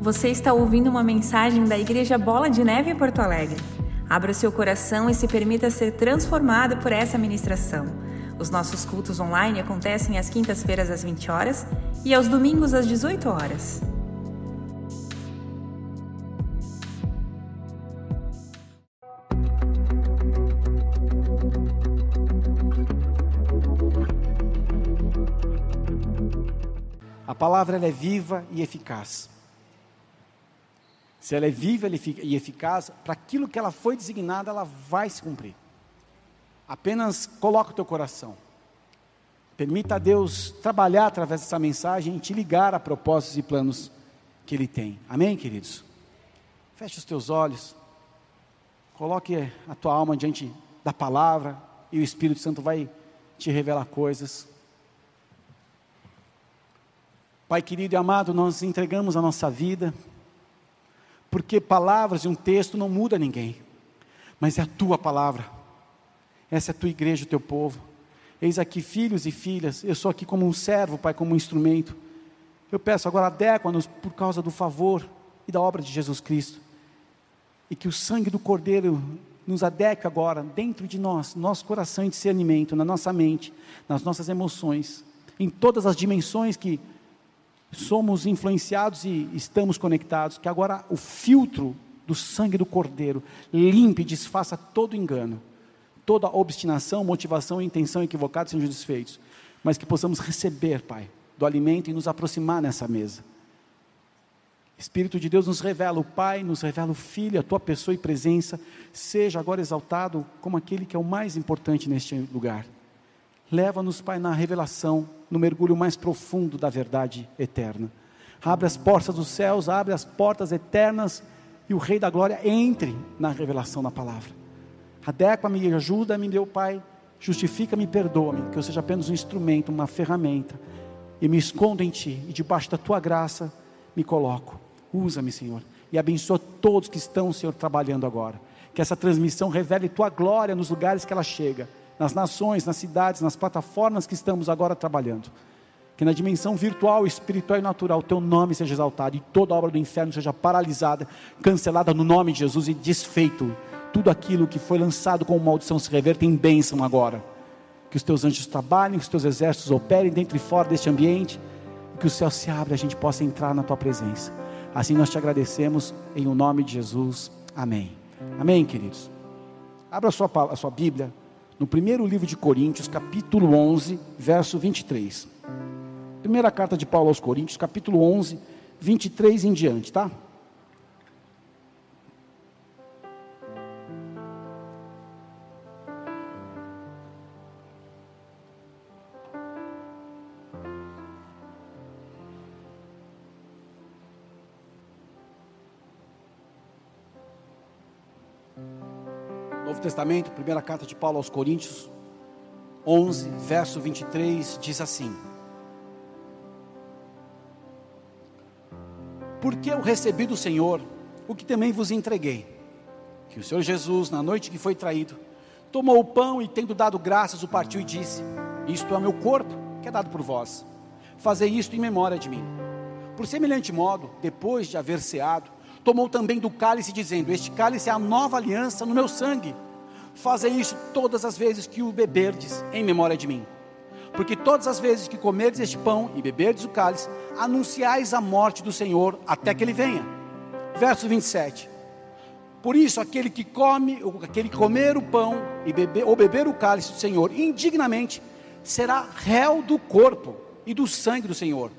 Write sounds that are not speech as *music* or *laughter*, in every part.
Você está ouvindo uma mensagem da Igreja Bola de Neve Porto Alegre. Abra o seu coração e se permita ser transformado por essa ministração. Os nossos cultos online acontecem às quintas-feiras às 20 horas e aos domingos às 18 horas. A palavra é viva e eficaz. Se ela é viva e eficaz, para aquilo que ela foi designada, ela vai se cumprir. Apenas coloca o teu coração. Permita a Deus trabalhar através dessa mensagem e te ligar a propósitos e planos que Ele tem. Amém, queridos? Feche os teus olhos. Coloque a tua alma diante da palavra e o Espírito Santo vai te revelar coisas. Pai querido e amado, nós entregamos a nossa vida, porque palavras e um texto não muda ninguém, mas é a tua palavra, essa é a tua igreja, o teu povo. Eis aqui filhos e filhas, eu sou aqui como um servo, Pai, como um instrumento. Eu peço agora, adequa-nos por causa do favor e da obra de Jesus Cristo, e que o sangue do Cordeiro nos adeque agora, dentro de nós, nosso coração em discernimento, na nossa mente, nas nossas emoções, em todas as dimensões que somos influenciados e estamos conectados, que agora o filtro do sangue do Cordeiro limpe e desfaça todo engano, toda obstinação, motivação e intenção equivocada sejam desfeitos, mas que possamos receber, Pai, do alimento e nos aproximar nessa mesa. Espírito de Deus nos revela o Pai, nos revela o Filho, a tua pessoa e presença, seja agora exaltado como aquele que é o mais importante neste lugar. Leva-nos, Pai, na revelação, no mergulho mais profundo da verdade eterna. Abre as portas dos céus, abre as portas eternas e o Rei da Glória entre na revelação da palavra. Adequa-me ajuda-me, meu Pai. Justifica-me, perdoa-me, que eu seja apenas um instrumento, uma ferramenta. E me escondo em Ti, e debaixo da Tua graça me coloco. Usa-me, Senhor, e abençoa todos que estão, Senhor, trabalhando agora. Que essa transmissão revele Tua glória nos lugares que ela chega nas nações, nas cidades, nas plataformas que estamos agora trabalhando. Que na dimensão virtual, espiritual e natural, teu nome seja exaltado e toda obra do inferno seja paralisada, cancelada no nome de Jesus e desfeito. Tudo aquilo que foi lançado como maldição se reverta em bênção agora. Que os teus anjos trabalhem, que os teus exércitos operem dentro e fora deste ambiente, e que o céu se abra e a gente possa entrar na tua presença. Assim nós te agradecemos em o nome de Jesus. Amém. Amém, queridos. Abra a sua, a sua Bíblia no primeiro livro de Coríntios, capítulo 11, verso 23. Primeira carta de Paulo aos Coríntios, capítulo 11, 23 em diante, tá? Testamento, primeira carta de Paulo aos Coríntios, 11, verso 23, diz assim: Porque eu recebi do Senhor o que também vos entreguei, que o Senhor Jesus, na noite que foi traído, tomou o pão e, tendo dado graças, o partiu e disse: Isto é o meu corpo, que é dado por vós. Fazei isto em memória de mim. Por semelhante modo, depois de haver ceado, tomou também do cálice, dizendo: Este cálice é a nova aliança no meu sangue Fazei isso todas as vezes que o beberdes, em memória de mim. Porque todas as vezes que comerdes este pão e beberdes o cálice, anunciais a morte do Senhor até que ele venha. Verso 27. Por isso, aquele que come, aquele que comer o pão e beber, ou beber o cálice do Senhor indignamente, será réu do corpo e do sangue do Senhor.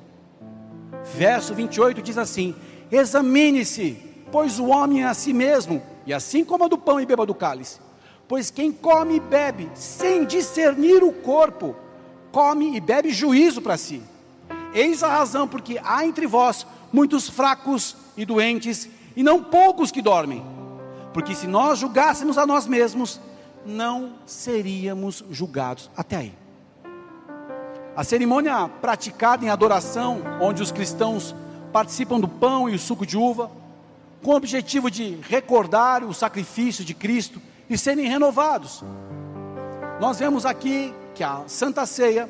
Verso 28 diz assim: Examine-se, pois o homem é a si mesmo, e assim coma do pão e beba do cálice. Pois quem come e bebe sem discernir o corpo, come e bebe juízo para si. Eis a razão porque há entre vós muitos fracos e doentes, e não poucos que dormem. Porque se nós julgássemos a nós mesmos, não seríamos julgados. Até aí. A cerimônia praticada em adoração, onde os cristãos participam do pão e o suco de uva, com o objetivo de recordar o sacrifício de Cristo e serem renovados. Nós vemos aqui que a Santa Ceia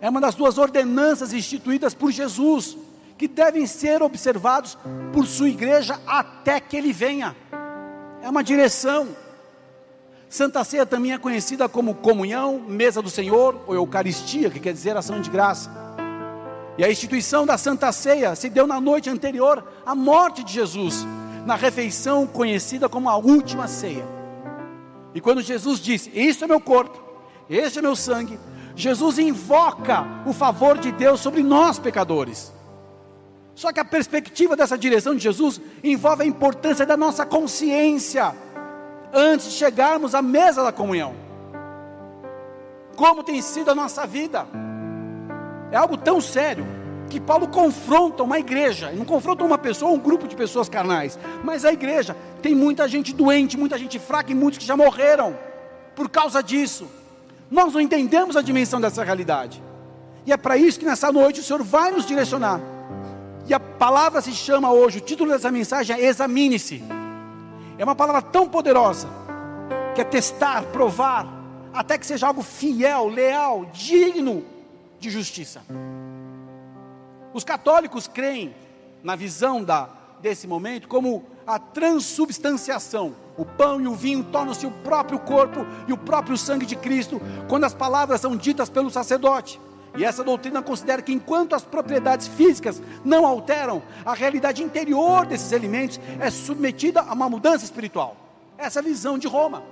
é uma das duas ordenanças instituídas por Jesus, que devem ser observados por sua igreja até que ele venha. É uma direção. Santa Ceia também é conhecida como comunhão, mesa do Senhor, ou Eucaristia, que quer dizer ação de graça. E a instituição da Santa Ceia se deu na noite anterior à morte de Jesus, na refeição conhecida como a última ceia. E quando Jesus disse: Isso é meu corpo, este é meu sangue, Jesus invoca o favor de Deus sobre nós pecadores. Só que a perspectiva dessa direção de Jesus envolve a importância da nossa consciência antes de chegarmos à mesa da comunhão. Como tem sido a nossa vida? É algo tão sério que Paulo confronta uma igreja, não confronta uma pessoa, um grupo de pessoas carnais, mas a igreja tem muita gente doente, muita gente fraca e muitos que já morreram por causa disso. Nós não entendemos a dimensão dessa realidade. E é para isso que nessa noite o Senhor vai nos direcionar. E a palavra se chama hoje, o título dessa mensagem é Examine-se. É uma palavra tão poderosa, que é testar, provar, até que seja algo fiel, leal, digno de justiça. Os católicos creem na visão da, desse momento como a transubstanciação. O pão e o vinho tornam-se o próprio corpo e o próprio sangue de Cristo, quando as palavras são ditas pelo sacerdote. E essa doutrina considera que enquanto as propriedades físicas não alteram, a realidade interior desses alimentos é submetida a uma mudança espiritual. Essa é a visão de Roma,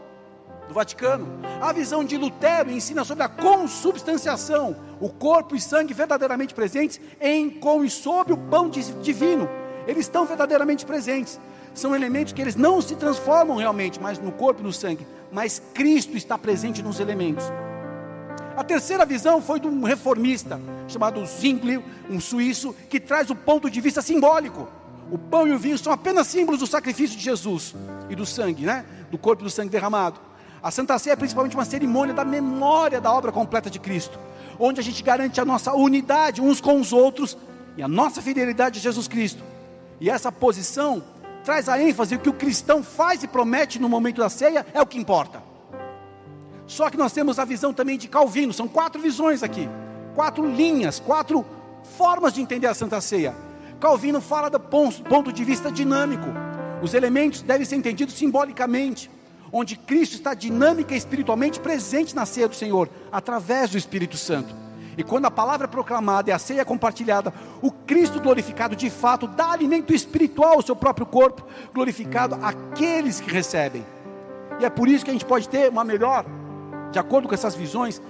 do Vaticano. A visão de Lutero ensina sobre a consubstanciação, o corpo e sangue verdadeiramente presentes em, com e sob o pão divino. Eles estão verdadeiramente presentes. São elementos que eles não se transformam realmente, mas no corpo e no sangue. Mas Cristo está presente nos elementos. A terceira visão foi de um reformista chamado Zwingli, um suíço, que traz o ponto de vista simbólico. O pão e o vinho são apenas símbolos do sacrifício de Jesus e do sangue, né? Do corpo e do sangue derramado. A Santa Ceia é principalmente uma cerimônia da memória da obra completa de Cristo, onde a gente garante a nossa unidade uns com os outros e a nossa fidelidade a Jesus Cristo. E essa posição traz a ênfase que o cristão faz e promete no momento da ceia é o que importa. Só que nós temos a visão também de Calvino, são quatro visões aqui, quatro linhas, quatro formas de entender a Santa Ceia. Calvino fala do ponto de vista dinâmico. Os elementos devem ser entendidos simbolicamente, onde Cristo está dinâmica espiritualmente presente na ceia do Senhor, através do Espírito Santo. E quando a palavra é proclamada e a ceia é compartilhada, o Cristo glorificado de fato dá alimento espiritual ao seu próprio corpo, glorificado àqueles que recebem. E é por isso que a gente pode ter uma melhor de acordo com essas visões,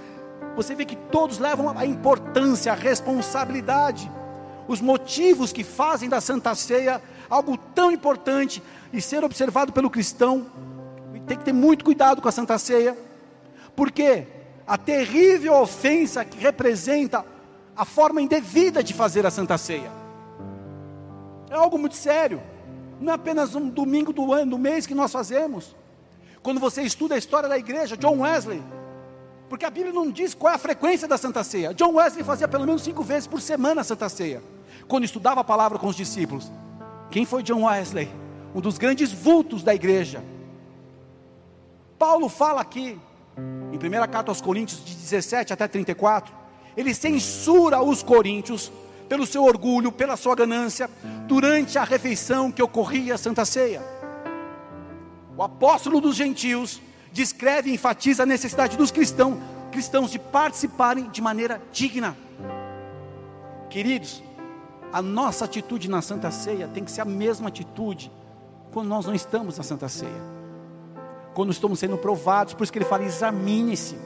você vê que todos levam a importância, a responsabilidade, os motivos que fazem da Santa Ceia algo tão importante e ser observado pelo cristão. Tem que ter muito cuidado com a Santa Ceia, porque a terrível ofensa que representa a forma indevida de fazer a Santa Ceia é algo muito sério. Não é apenas um domingo do ano, do mês que nós fazemos. Quando você estuda a história da igreja, John Wesley, porque a Bíblia não diz qual é a frequência da Santa Ceia. John Wesley fazia pelo menos cinco vezes por semana a Santa Ceia, quando estudava a palavra com os discípulos. Quem foi John Wesley? Um dos grandes vultos da igreja. Paulo fala aqui, em 1 carta aos Coríntios, de 17 até 34, ele censura os coríntios pelo seu orgulho, pela sua ganância, durante a refeição que ocorria a Santa Ceia. O apóstolo dos gentios descreve e enfatiza a necessidade dos cristãos, cristãos de participarem de maneira digna. Queridos, a nossa atitude na Santa Ceia tem que ser a mesma atitude quando nós não estamos na Santa Ceia. Quando estamos sendo provados, por isso que ele fala: examine-se.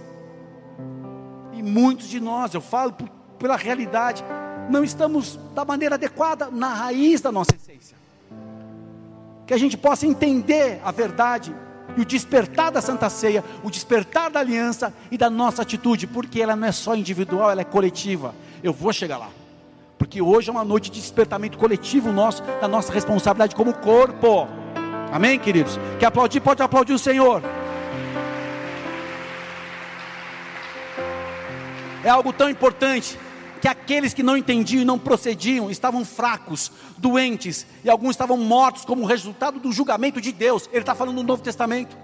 E muitos de nós, eu falo pela realidade, não estamos da maneira adequada na raiz da nossa essência que a gente possa entender a verdade e o despertar da Santa Ceia, o despertar da aliança e da nossa atitude, porque ela não é só individual, ela é coletiva. Eu vou chegar lá, porque hoje é uma noite de despertamento coletivo nosso, da nossa responsabilidade como corpo. Amém, queridos? Quer aplaudir? Pode aplaudir o Senhor. É algo tão importante que aqueles que não entendiam e não procediam estavam fracos, doentes, e alguns estavam mortos como resultado do julgamento de Deus. Ele está falando no Novo Testamento.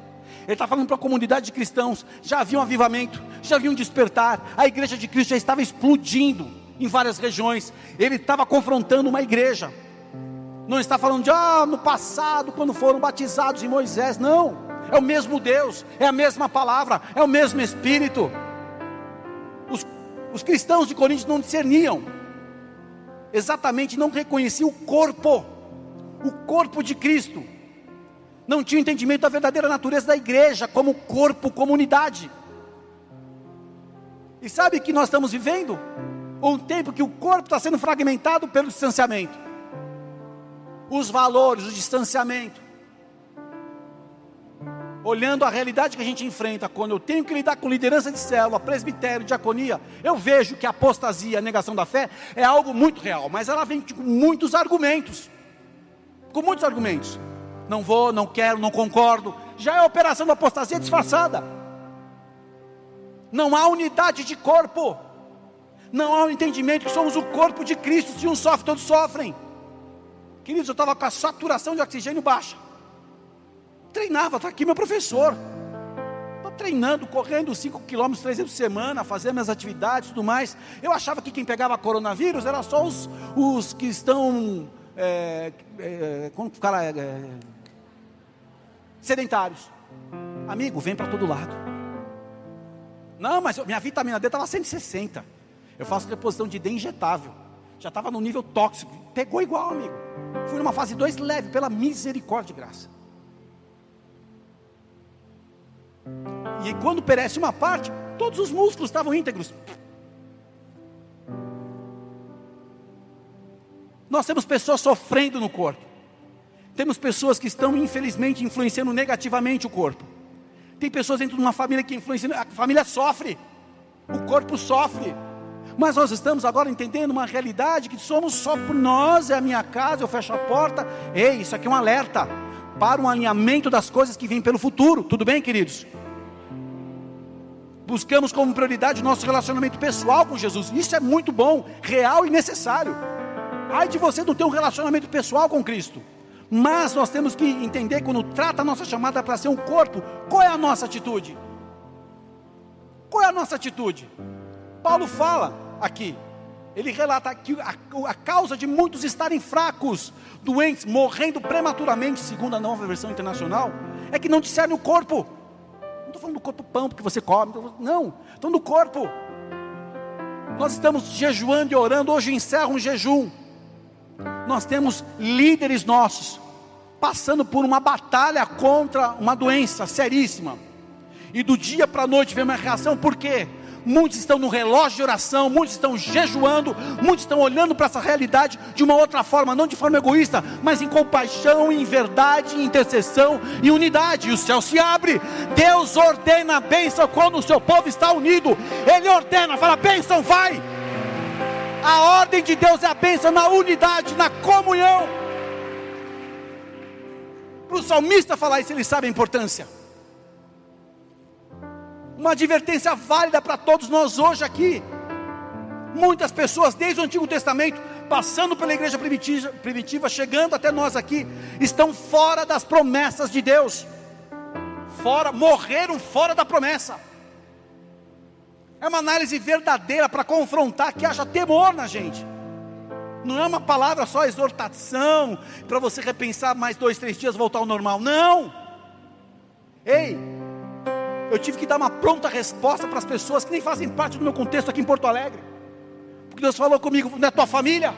Ele está falando para a comunidade de cristãos. Já havia um avivamento, já havia um despertar. A igreja de Cristo já estava explodindo. em várias regiões. Ele estava confrontando uma igreja. Não está falando de ah, no passado, quando foram batizados em Moisés. Não. É o mesmo Deus, é a mesma palavra, é o mesmo Espírito. Os, os cristãos de Coríntios não discerniam, exatamente não reconheciam o corpo, o corpo de Cristo. Não tinham entendimento da verdadeira natureza da igreja, como corpo, comunidade. E sabe que nós estamos vivendo? Um tempo que o corpo está sendo fragmentado pelo distanciamento. Os valores, o distanciamento. Olhando a realidade que a gente enfrenta, quando eu tenho que lidar com liderança de célula, presbitério, diaconia, eu vejo que a apostasia, a negação da fé, é algo muito real, mas ela vem com muitos argumentos. Com muitos argumentos. Não vou, não quero, não concordo. Já é a operação da apostasia disfarçada não há unidade de corpo, não há o um entendimento que somos o corpo de Cristo, se um sofre, todos sofrem. Queridos, eu estava com a saturação de oxigênio baixa, treinava, está aqui meu professor, estou treinando, correndo 5 quilômetros três vezes por semana, fazendo minhas atividades e tudo mais. Eu achava que quem pegava coronavírus era só os, os que estão, é, é, como fala, é, sedentários. Amigo, vem para todo lado. Não, mas minha vitamina D estava 160. Eu faço reposição de D injetável. Já estava no nível tóxico. Pegou igual, amigo. Fui numa fase 2 leve, pela misericórdia e graça. E quando perece uma parte, todos os músculos estavam íntegros. Nós temos pessoas sofrendo no corpo. Temos pessoas que estão, infelizmente, influenciando negativamente o corpo. Tem pessoas dentro de uma família que influenciam, a família sofre, o corpo sofre. Mas nós estamos agora entendendo uma realidade que somos só por nós, é a minha casa, eu fecho a porta. Ei, isso aqui é um alerta para um alinhamento das coisas que vêm pelo futuro. Tudo bem, queridos? Buscamos como prioridade o nosso relacionamento pessoal com Jesus. Isso é muito bom, real e necessário. Ai de você não ter um relacionamento pessoal com Cristo. Mas nós temos que entender quando trata a nossa chamada para ser um corpo, qual é a nossa atitude? Qual é a nossa atitude? Paulo fala aqui, ele relata que a, a causa de muitos estarem fracos, doentes, morrendo prematuramente, segundo a nova versão internacional, é que não discernem o corpo. Não estou falando do corpo pão porque você come, não, estou no corpo. Nós estamos jejuando e orando, hoje encerra um jejum. Nós temos líderes nossos passando por uma batalha contra uma doença seríssima. E do dia para a noite vem uma reação, por quê? Muitos estão no relógio de oração, muitos estão jejuando, muitos estão olhando para essa realidade de uma outra forma, não de forma egoísta, mas em compaixão, em verdade, em intercessão e unidade. E o céu se abre. Deus ordena a bênção quando o seu povo está unido. Ele ordena, fala: bênção, vai. A ordem de Deus é a bênção na unidade, na comunhão para o salmista falar isso, ele sabe a importância. Uma advertência válida para todos nós hoje aqui. Muitas pessoas, desde o Antigo Testamento, passando pela igreja primitiva, primitiva, chegando até nós aqui, estão fora das promessas de Deus. Fora, morreram fora da promessa. É uma análise verdadeira para confrontar que haja temor na gente. Não é uma palavra só exortação, para você repensar mais dois, três dias, voltar ao normal. Não! Ei, eu tive que dar uma pronta resposta para as pessoas que nem fazem parte do meu contexto aqui em Porto Alegre. Porque Deus falou comigo, não é tua família?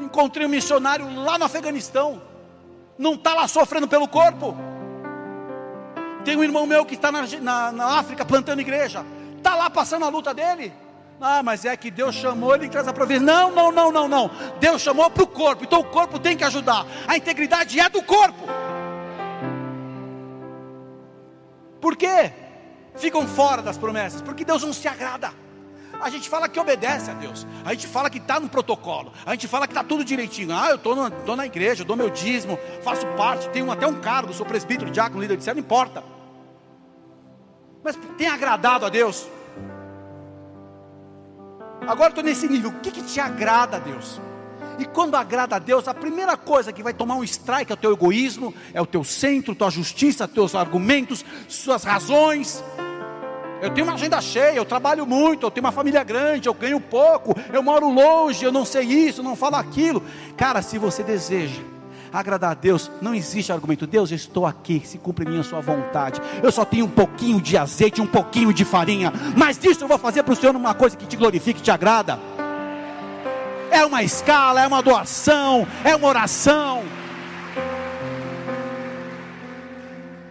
Encontrei um missionário lá no Afeganistão, não está lá sofrendo pelo corpo. Tem um irmão meu que está na, na, na África plantando igreja, está lá passando a luta dele. Ah, mas é que Deus chamou, ele traz a provisão. Não, não, não, não, não. Deus chamou para o corpo, então o corpo tem que ajudar. A integridade é do corpo. Por quê? Ficam fora das promessas, porque Deus não se agrada. A gente fala que obedece a Deus, a gente fala que está no protocolo, a gente fala que está tudo direitinho. Ah, eu estou na, na igreja, dou meu dízimo, faço parte, tenho até um cargo, sou presbítero, diácono, líder de céu, não importa. Mas tem agradado a Deus? Agora estou nesse nível. O que, que te agrada a Deus? E quando agrada a Deus, a primeira coisa que vai tomar um strike é o teu egoísmo, é o teu centro, tua justiça, teus argumentos, suas razões. Eu tenho uma agenda cheia, eu trabalho muito, eu tenho uma família grande, eu ganho pouco, eu moro longe, eu não sei isso, não falo aquilo. Cara, se você deseja agradar a Deus, não existe argumento. Deus, eu estou aqui, se cumpre minha sua vontade. Eu só tenho um pouquinho de azeite, um pouquinho de farinha, mas disso eu vou fazer para o Senhor uma coisa que te glorifique, que te agrada. É uma escala, é uma doação, é uma oração.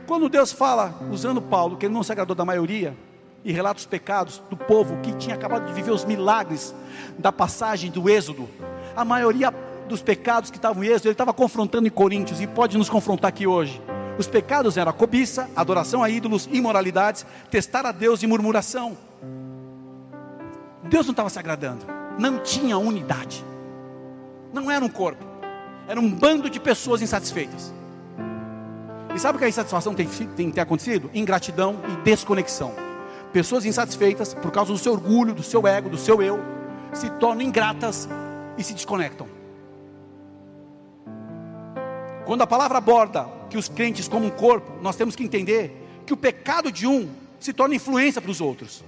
Quando Deus fala, usando Paulo, que ele não se agradou da maioria, e relata os pecados do povo que tinha acabado de viver os milagres da passagem do Êxodo, a maioria dos pecados que estavam em Êxodo, ele estava confrontando em Coríntios e pode nos confrontar aqui hoje. Os pecados eram a cobiça, adoração a ídolos, imoralidades, testar a Deus e murmuração. Deus não estava se agradando, não tinha unidade, não era um corpo, era um bando de pessoas insatisfeitas. E sabe o que a insatisfação tem, tem, tem acontecido? Ingratidão e desconexão. Pessoas insatisfeitas por causa do seu orgulho, do seu ego, do seu eu, se tornam ingratas e se desconectam. Quando a palavra aborda que os crentes como um corpo, nós temos que entender que o pecado de um se torna influência para os outros.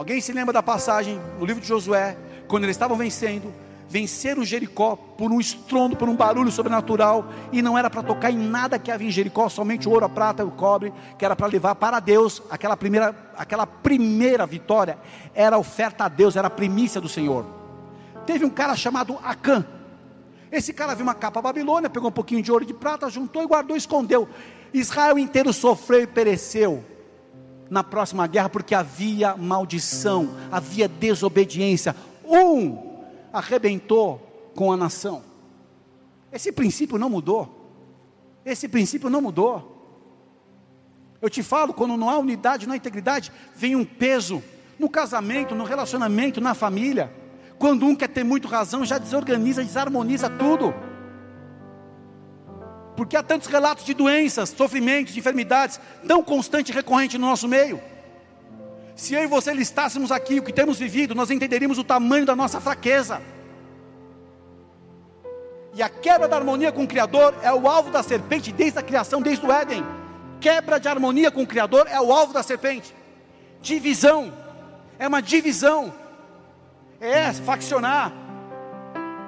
Alguém se lembra da passagem no livro de Josué, quando eles estavam vencendo, venceram Jericó por um estrondo, por um barulho sobrenatural, e não era para tocar em nada que havia em Jericó, somente o ouro, a prata e o cobre, que era para levar para Deus aquela primeira, aquela primeira vitória, era oferta a Deus, era a primícia do Senhor. Teve um cara chamado Acã, esse cara viu uma capa babilônia, pegou um pouquinho de ouro e de prata, juntou e guardou escondeu. Israel inteiro sofreu e pereceu na próxima guerra porque havia maldição, havia desobediência. Um arrebentou com a nação. Esse princípio não mudou. Esse princípio não mudou. Eu te falo, quando não há unidade, não há integridade, vem um peso no casamento, no relacionamento, na família. Quando um quer ter muito razão, já desorganiza, desarmoniza tudo. Porque há tantos relatos de doenças, sofrimentos, de enfermidades, tão constante e recorrente no nosso meio. Se eu e você listássemos aqui o que temos vivido, nós entenderíamos o tamanho da nossa fraqueza. E a quebra da harmonia com o Criador é o alvo da serpente desde a criação, desde o Éden. Quebra de harmonia com o Criador é o alvo da serpente. Divisão, é uma divisão é faccionar.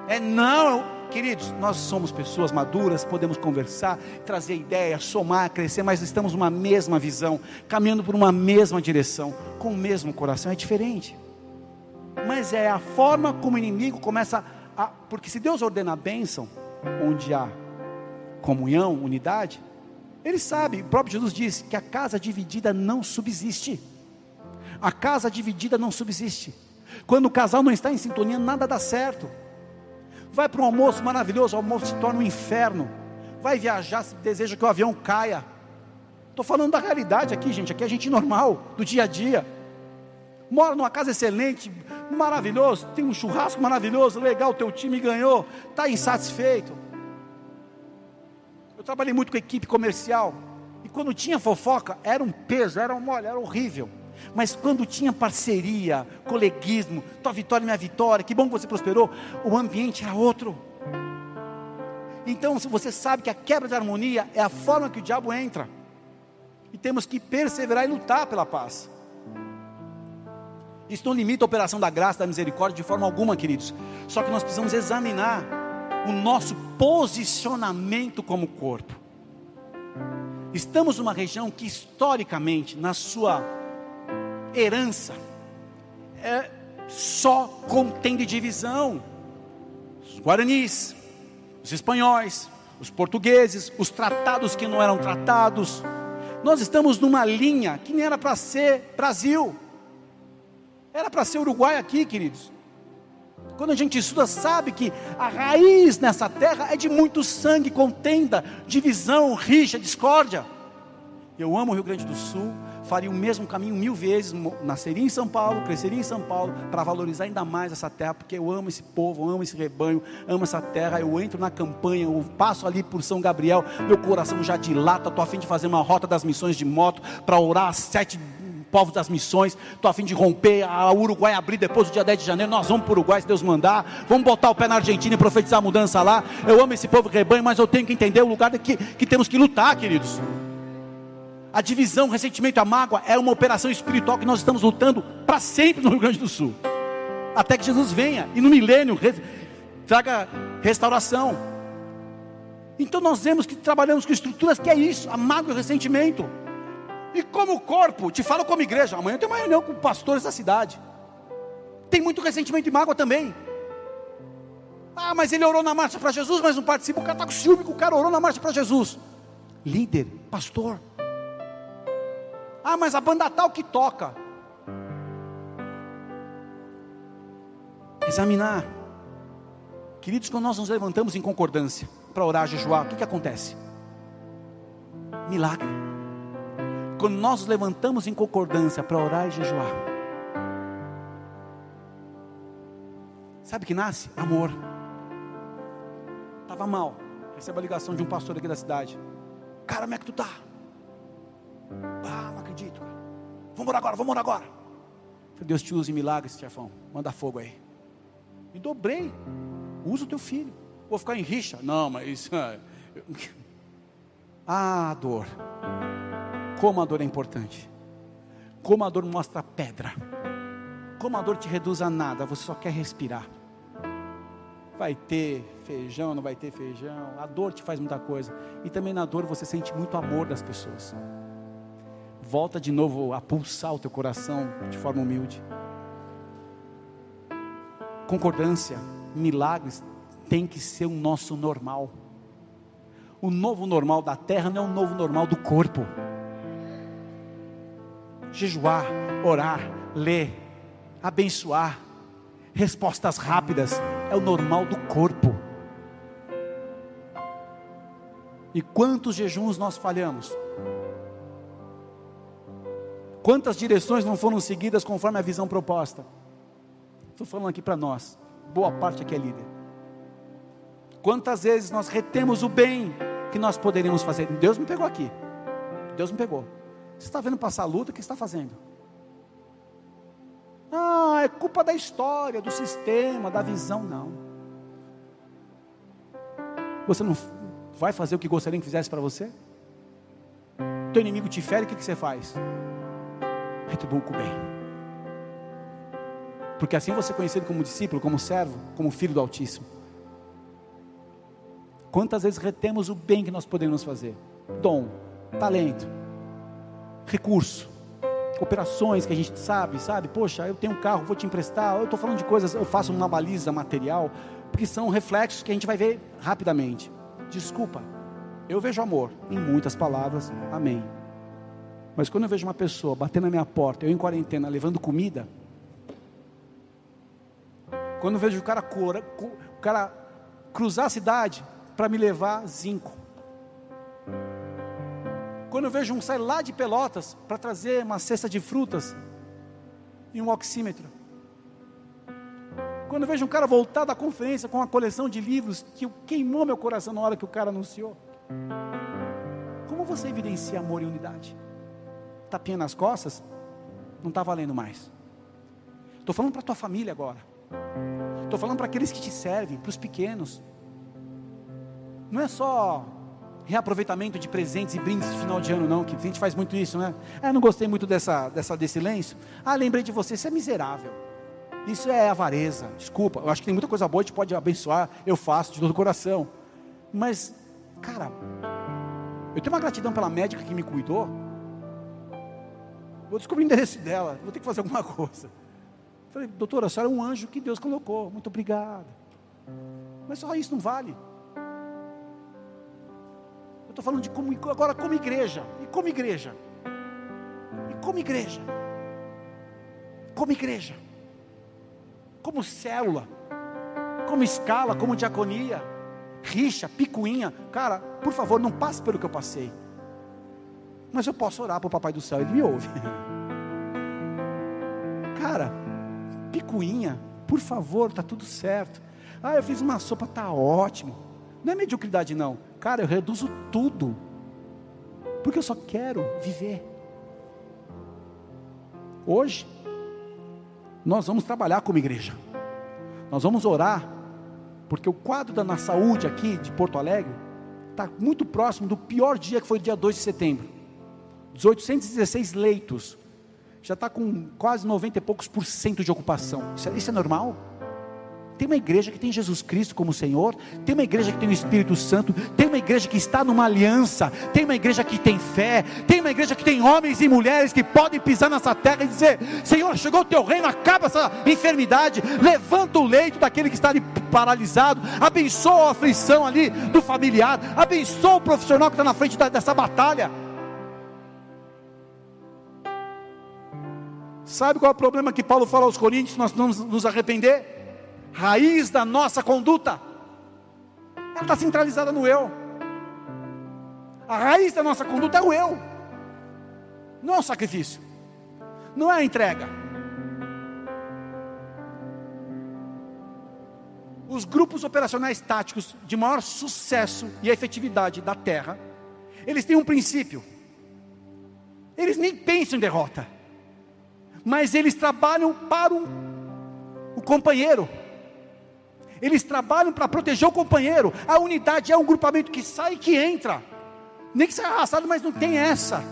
É não, queridos, nós somos pessoas maduras, podemos conversar, trazer ideias, somar, crescer, mas estamos numa mesma visão, caminhando por uma mesma direção, com o mesmo coração, é diferente. Mas é a forma como o inimigo começa a. Porque se Deus ordena a bênção, onde há comunhão, unidade, ele sabe, o próprio Jesus disse que a casa dividida não subsiste. A casa dividida não subsiste. Quando o casal não está em sintonia, nada dá certo. Vai para um almoço maravilhoso, o almoço se torna um inferno. Vai viajar, se deseja que o avião caia. Estou falando da realidade aqui, gente. Aqui é gente normal, do dia a dia. Mora numa casa excelente, maravilhoso, tem um churrasco maravilhoso, legal, teu time ganhou, está insatisfeito. Eu trabalhei muito com equipe comercial, e quando tinha fofoca, era um peso, era, um, olha, era horrível. Mas quando tinha parceria, coleguismo, tua vitória, minha vitória, que bom que você prosperou, o ambiente era outro. Então, se você sabe que a quebra de harmonia é a forma que o diabo entra, e temos que perseverar e lutar pela paz. Isso não limita a operação da graça, da misericórdia de forma alguma, queridos. Só que nós precisamos examinar o nosso posicionamento como corpo. Estamos numa região que historicamente, na sua herança é, só contende divisão. Os guaranis, os espanhóis, os portugueses, os tratados que não eram tratados. Nós estamos numa linha que nem era para ser Brasil, era para ser Uruguai aqui, queridos. Quando a gente estuda, sabe que a raiz nessa terra é de muito sangue, contenda, divisão, rixa, discórdia. Eu amo o Rio Grande do Sul, faria o mesmo caminho mil vezes, nasceria em São Paulo, cresceria em São Paulo, para valorizar ainda mais essa terra, porque eu amo esse povo, amo esse rebanho, amo essa terra. Eu entro na campanha, eu passo ali por São Gabriel, meu coração já dilata. Estou a fim de fazer uma rota das missões de moto para orar as sete povos das missões. Estou a fim de romper a Uruguai abrir depois do dia 10 de janeiro. Nós vamos para o Uruguai se Deus mandar. Vamos botar o pé na Argentina e profetizar a mudança lá. Eu amo esse povo rebanho, mas eu tenho que entender o lugar que, que temos que lutar, queridos. A divisão, o ressentimento, a mágoa é uma operação espiritual que nós estamos lutando para sempre no Rio Grande do Sul. Até que Jesus venha e no milênio traga restauração. Então nós vemos que trabalhamos com estruturas que é isso, a mágoa e o ressentimento. E como corpo, te falo como igreja, amanhã tem uma reunião com pastores da cidade. Tem muito ressentimento e mágoa também. Ah, mas ele orou na marcha para Jesus, mas não participa. O cara está com ciúme o cara orou na marcha para Jesus. Líder, pastor. Ah, mas a banda tal que toca. Examinar. Queridos, quando nós nos levantamos em concordância para orar, jejuar, o que, que acontece? Milagre. Quando nós nos levantamos em concordância para orar e jejuar, sabe que nasce? Amor. Estava mal. Recebo a ligação de um pastor aqui da cidade. Cara, como é que tu tá? Ah, não acredito. Vamos orar agora, vamos orar agora. Deus te use em milagres, chefão. Manda fogo aí. Me dobrei. Usa o teu filho. Vou ficar em rixa. Não, mas. *laughs* Ah, dor. Como a dor é importante. Como a dor mostra a pedra. Como a dor te reduz a nada. Você só quer respirar. Vai ter feijão, não vai ter feijão. A dor te faz muita coisa. E também na dor você sente muito amor das pessoas volta de novo a pulsar o teu coração de forma humilde. Concordância, milagres tem que ser o nosso normal. O novo normal da terra não é o novo normal do corpo. Jejuar, orar, ler, abençoar, respostas rápidas é o normal do corpo. E quantos jejuns nós falhamos? Quantas direções não foram seguidas conforme a visão proposta? Estou falando aqui para nós, boa parte aqui é líder. Quantas vezes nós retemos o bem que nós poderíamos fazer? Deus me pegou aqui. Deus me pegou. Você está vendo passar a luta, o que está fazendo? Ah, é culpa da história, do sistema, da visão. Não. Você não vai fazer o que gostaria que fizesse para você? Teu inimigo te fere, o que, que você faz? Com bem. Porque assim você é conhecido como discípulo, como servo, como filho do Altíssimo. Quantas vezes retemos o bem que nós podemos fazer? Dom, talento, recurso, operações que a gente sabe, sabe? Poxa, eu tenho um carro, vou te emprestar. Eu estou falando de coisas, eu faço uma baliza material, porque são reflexos que a gente vai ver rapidamente. Desculpa, eu vejo amor em muitas palavras, amém. Mas quando eu vejo uma pessoa batendo na minha porta, eu em quarentena, levando comida, quando eu vejo o cara, cora, o cara cruzar a cidade para me levar zinco, quando eu vejo um sair lá de Pelotas para trazer uma cesta de frutas e um oxímetro, quando eu vejo um cara voltar da conferência com uma coleção de livros que queimou meu coração na hora que o cara anunciou, como você evidencia amor e unidade? Tapinha nas costas, não está valendo mais. Estou falando para a tua família agora. Estou falando para aqueles que te servem, para os pequenos. Não é só reaproveitamento de presentes e brindes de final de ano, não, que a gente faz muito isso, né? Ah, não gostei muito dessa, dessa, desse lenço. Ah, lembrei de você, isso é miserável. Isso é avareza, desculpa. Eu acho que tem muita coisa boa, a gente pode abençoar, eu faço de todo o coração. Mas, cara, eu tenho uma gratidão pela médica que me cuidou, Vou descobrir o endereço dela, vou ter que fazer alguma coisa. Falei, doutora, a senhora é um anjo que Deus colocou, muito obrigado. Mas só isso não vale. Eu estou falando de como, agora como igreja. E como igreja? E como igreja? Como igreja? Como célula? Como escala? Como diaconia? Rixa, picuinha. Cara, por favor, não passe pelo que eu passei. Mas eu posso orar para o Papai do Céu, Ele me ouve. *laughs* Cara, picuinha, por favor, está tudo certo. Ah, eu fiz uma sopa, está ótimo. Não é mediocridade, não. Cara, eu reduzo tudo. Porque eu só quero viver. Hoje, nós vamos trabalhar como igreja. Nós vamos orar, porque o quadro da na saúde aqui de Porto Alegre está muito próximo do pior dia que foi o dia 2 de setembro 1816 leitos, já está com quase 90 e poucos por cento de ocupação. Isso é, isso é normal? Tem uma igreja que tem Jesus Cristo como Senhor, tem uma igreja que tem o Espírito Santo, tem uma igreja que está numa aliança, tem uma igreja que tem fé, tem uma igreja que tem homens e mulheres que podem pisar nessa terra e dizer: Senhor, chegou o teu reino, acaba essa enfermidade, levanta o leito daquele que está ali paralisado, abençoa a aflição ali do familiar, abençoa o profissional que está na frente dessa batalha. Sabe qual é o problema que Paulo fala aos Coríntios? Nós vamos nos arrepender? raiz da nossa conduta. Ela está centralizada no eu. A raiz da nossa conduta é o eu. Não é o sacrifício. Não é a entrega. Os grupos operacionais táticos de maior sucesso e efetividade da Terra, eles têm um princípio. Eles nem pensam em derrota. Mas eles trabalham para o, o companheiro eles trabalham para proteger o companheiro. A unidade é um grupamento que sai e que entra. Nem que seja arrastado, mas não tem essa.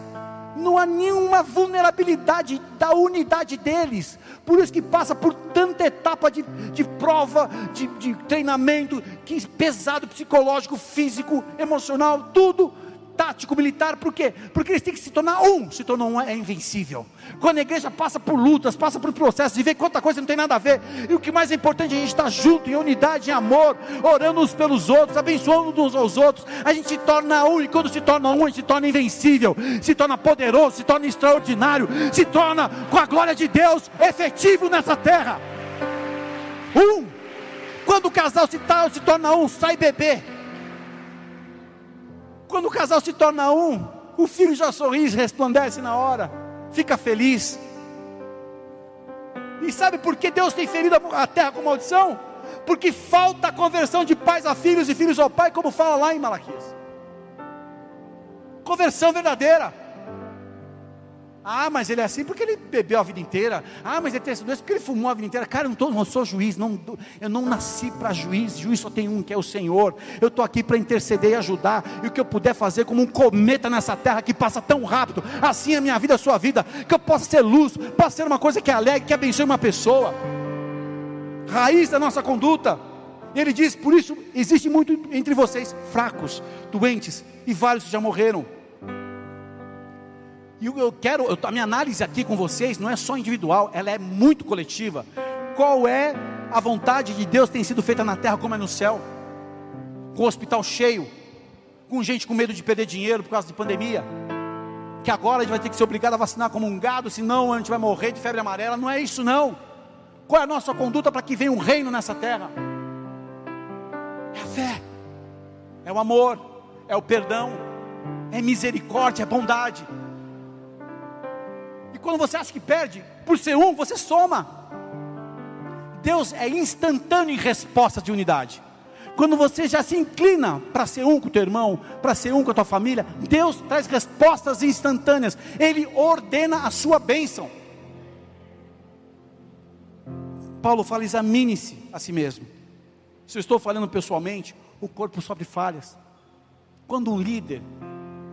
Não há nenhuma vulnerabilidade da unidade deles. Por isso que passa por tanta etapa de, de prova, de, de treinamento, que pesado psicológico, físico, emocional, tudo tático militar, por quê? Porque eles têm que se tornar um, se tornar um é invencível. Quando a igreja passa por lutas, passa por processos e vê quanta coisa não tem nada a ver, e o que mais é importante é a gente estar junto, em unidade, em amor, orando uns pelos outros, abençoando uns aos outros, a gente se torna um, e quando se torna um, a gente se torna invencível, se torna poderoso, se torna extraordinário, se torna com a glória de Deus efetivo nessa terra. Um, quando o casal se, se torna um, sai bebê quando o casal se torna um, o filho já sorri, resplandece na hora, fica feliz. E sabe por que Deus tem ferido a terra com maldição? Porque falta a conversão de pais a filhos e filhos ao pai, como fala lá em Malaquias. Conversão verdadeira. Ah, mas ele é assim porque ele bebeu a vida inteira. Ah, mas ele tem essa doença porque ele fumou a vida inteira. Cara, eu não, tô, não sou juiz, não, eu não nasci para juiz. Juiz só tem um, que é o Senhor. Eu estou aqui para interceder e ajudar. E o que eu puder fazer como um cometa nessa terra que passa tão rápido, assim é a minha vida, a sua vida, que eu possa ser luz, possa ser uma coisa que alegre, que abençoe uma pessoa. Raiz da nossa conduta. Ele diz: por isso existe muito entre vocês fracos, doentes, e vários já morreram. E eu quero, a minha análise aqui com vocês não é só individual, ela é muito coletiva. Qual é a vontade de Deus tem sido feita na terra como é no céu? Com o hospital cheio, com gente com medo de perder dinheiro por causa de pandemia, que agora a gente vai ter que ser obrigado a vacinar como um gado, senão a gente vai morrer de febre amarela. Não é isso não. Qual é a nossa conduta para que venha um reino nessa terra? É a fé, é o amor, é o perdão, é misericórdia, é bondade quando você acha que perde, por ser um, você soma. Deus é instantâneo em resposta de unidade. Quando você já se inclina para ser um com o teu irmão, para ser um com a tua família, Deus traz respostas instantâneas. Ele ordena a sua bênção. Paulo fala: examine-se a si mesmo. Se eu estou falando pessoalmente, o corpo sofre falhas. Quando um líder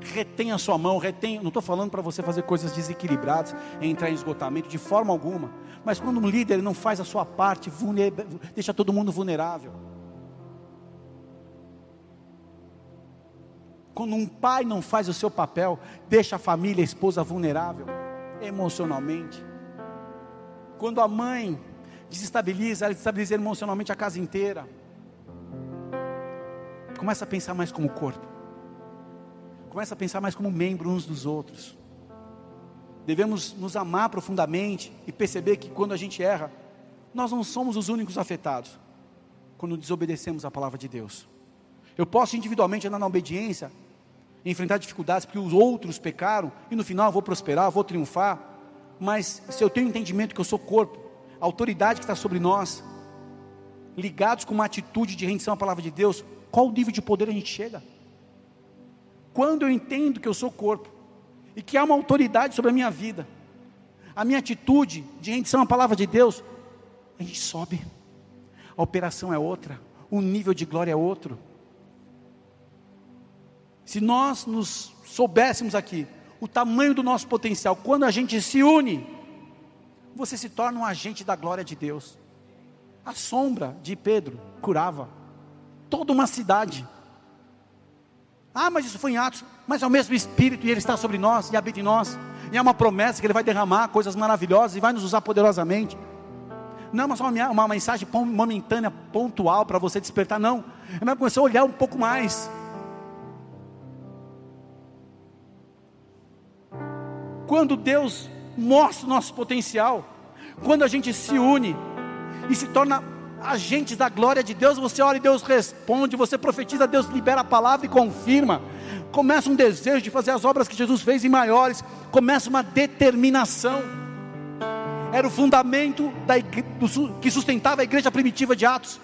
retém a sua mão, retém. Não estou falando para você fazer coisas desequilibradas, entrar em esgotamento de forma alguma. Mas quando um líder não faz a sua parte, deixa todo mundo vulnerável. Quando um pai não faz o seu papel, deixa a família, a esposa vulnerável, emocionalmente. Quando a mãe desestabiliza, ela desestabiliza emocionalmente a casa inteira. Começa a pensar mais como corpo começa a pensar mais como membro uns dos outros. Devemos nos amar profundamente e perceber que quando a gente erra, nós não somos os únicos afetados quando desobedecemos a palavra de Deus. Eu posso individualmente andar na obediência, enfrentar dificuldades porque os outros pecaram e no final vou prosperar, vou triunfar. Mas se eu tenho entendimento que eu sou corpo, a autoridade que está sobre nós, ligados com uma atitude de rendição à palavra de Deus, qual nível de poder a gente chega? Quando eu entendo que eu sou corpo e que há uma autoridade sobre a minha vida, a minha atitude de rendição à palavra de Deus, a gente sobe. A operação é outra, o nível de glória é outro. Se nós nos soubéssemos aqui o tamanho do nosso potencial. Quando a gente se une, você se torna um agente da glória de Deus. A sombra de Pedro curava toda uma cidade. Ah, mas isso foi em Atos. Mas é o mesmo Espírito e Ele está sobre nós e habita em nós. E é uma promessa que Ele vai derramar coisas maravilhosas e vai nos usar poderosamente. Não é só uma, uma mensagem momentânea, pontual para você despertar, não. É melhor começar a olhar um pouco mais. Quando Deus mostra o nosso potencial, quando a gente se une e se torna agentes da glória de Deus, você ora e Deus responde, você profetiza, Deus libera a palavra e confirma. Começa um desejo de fazer as obras que Jesus fez em maiores, começa uma determinação. Era o fundamento da, do, que sustentava a igreja primitiva de Atos.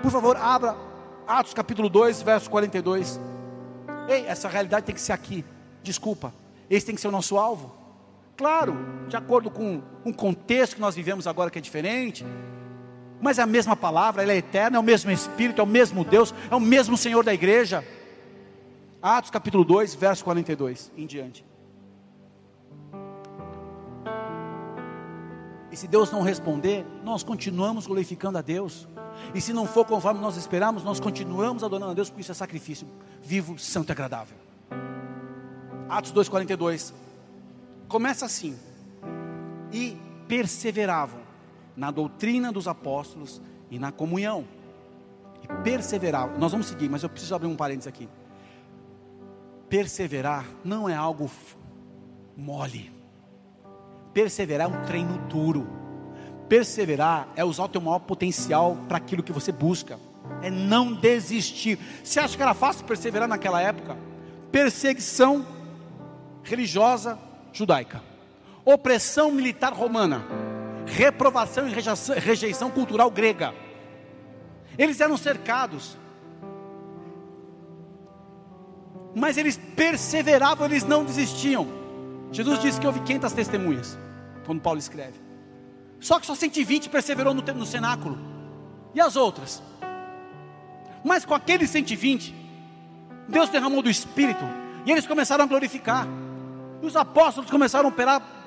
Por favor, abra Atos capítulo 2, verso 42. Ei, essa realidade tem que ser aqui. Desculpa, esse tem que ser o nosso alvo. Claro, de acordo com um contexto que nós vivemos agora que é diferente, mas é a mesma palavra, ela é eterna, é o mesmo Espírito, é o mesmo Deus, é o mesmo Senhor da igreja. Atos capítulo 2, verso 42 em diante. E se Deus não responder, nós continuamos glorificando a Deus. E se não for conforme nós esperamos, nós continuamos adorando a Deus, porque isso é sacrifício vivo, santo e agradável. Atos 2,42 começa assim: E perseveravam na doutrina dos apóstolos e na comunhão. E perseverar, nós vamos seguir, mas eu preciso abrir um parênteses aqui. Perseverar não é algo mole. Perseverar é um treino duro. Perseverar é usar o teu maior potencial para aquilo que você busca. É não desistir. Você acha que era fácil perseverar naquela época? Perseguição religiosa judaica, opressão militar romana reprovação e rejeição, cultural grega. Eles eram cercados, mas eles perseveravam, eles não desistiam. Jesus disse que houve 500 testemunhas, quando Paulo escreve. Só que só 120 perseverou no, no cenáculo. E as outras? Mas com aqueles 120, Deus derramou do Espírito, e eles começaram a glorificar. E os apóstolos começaram a operar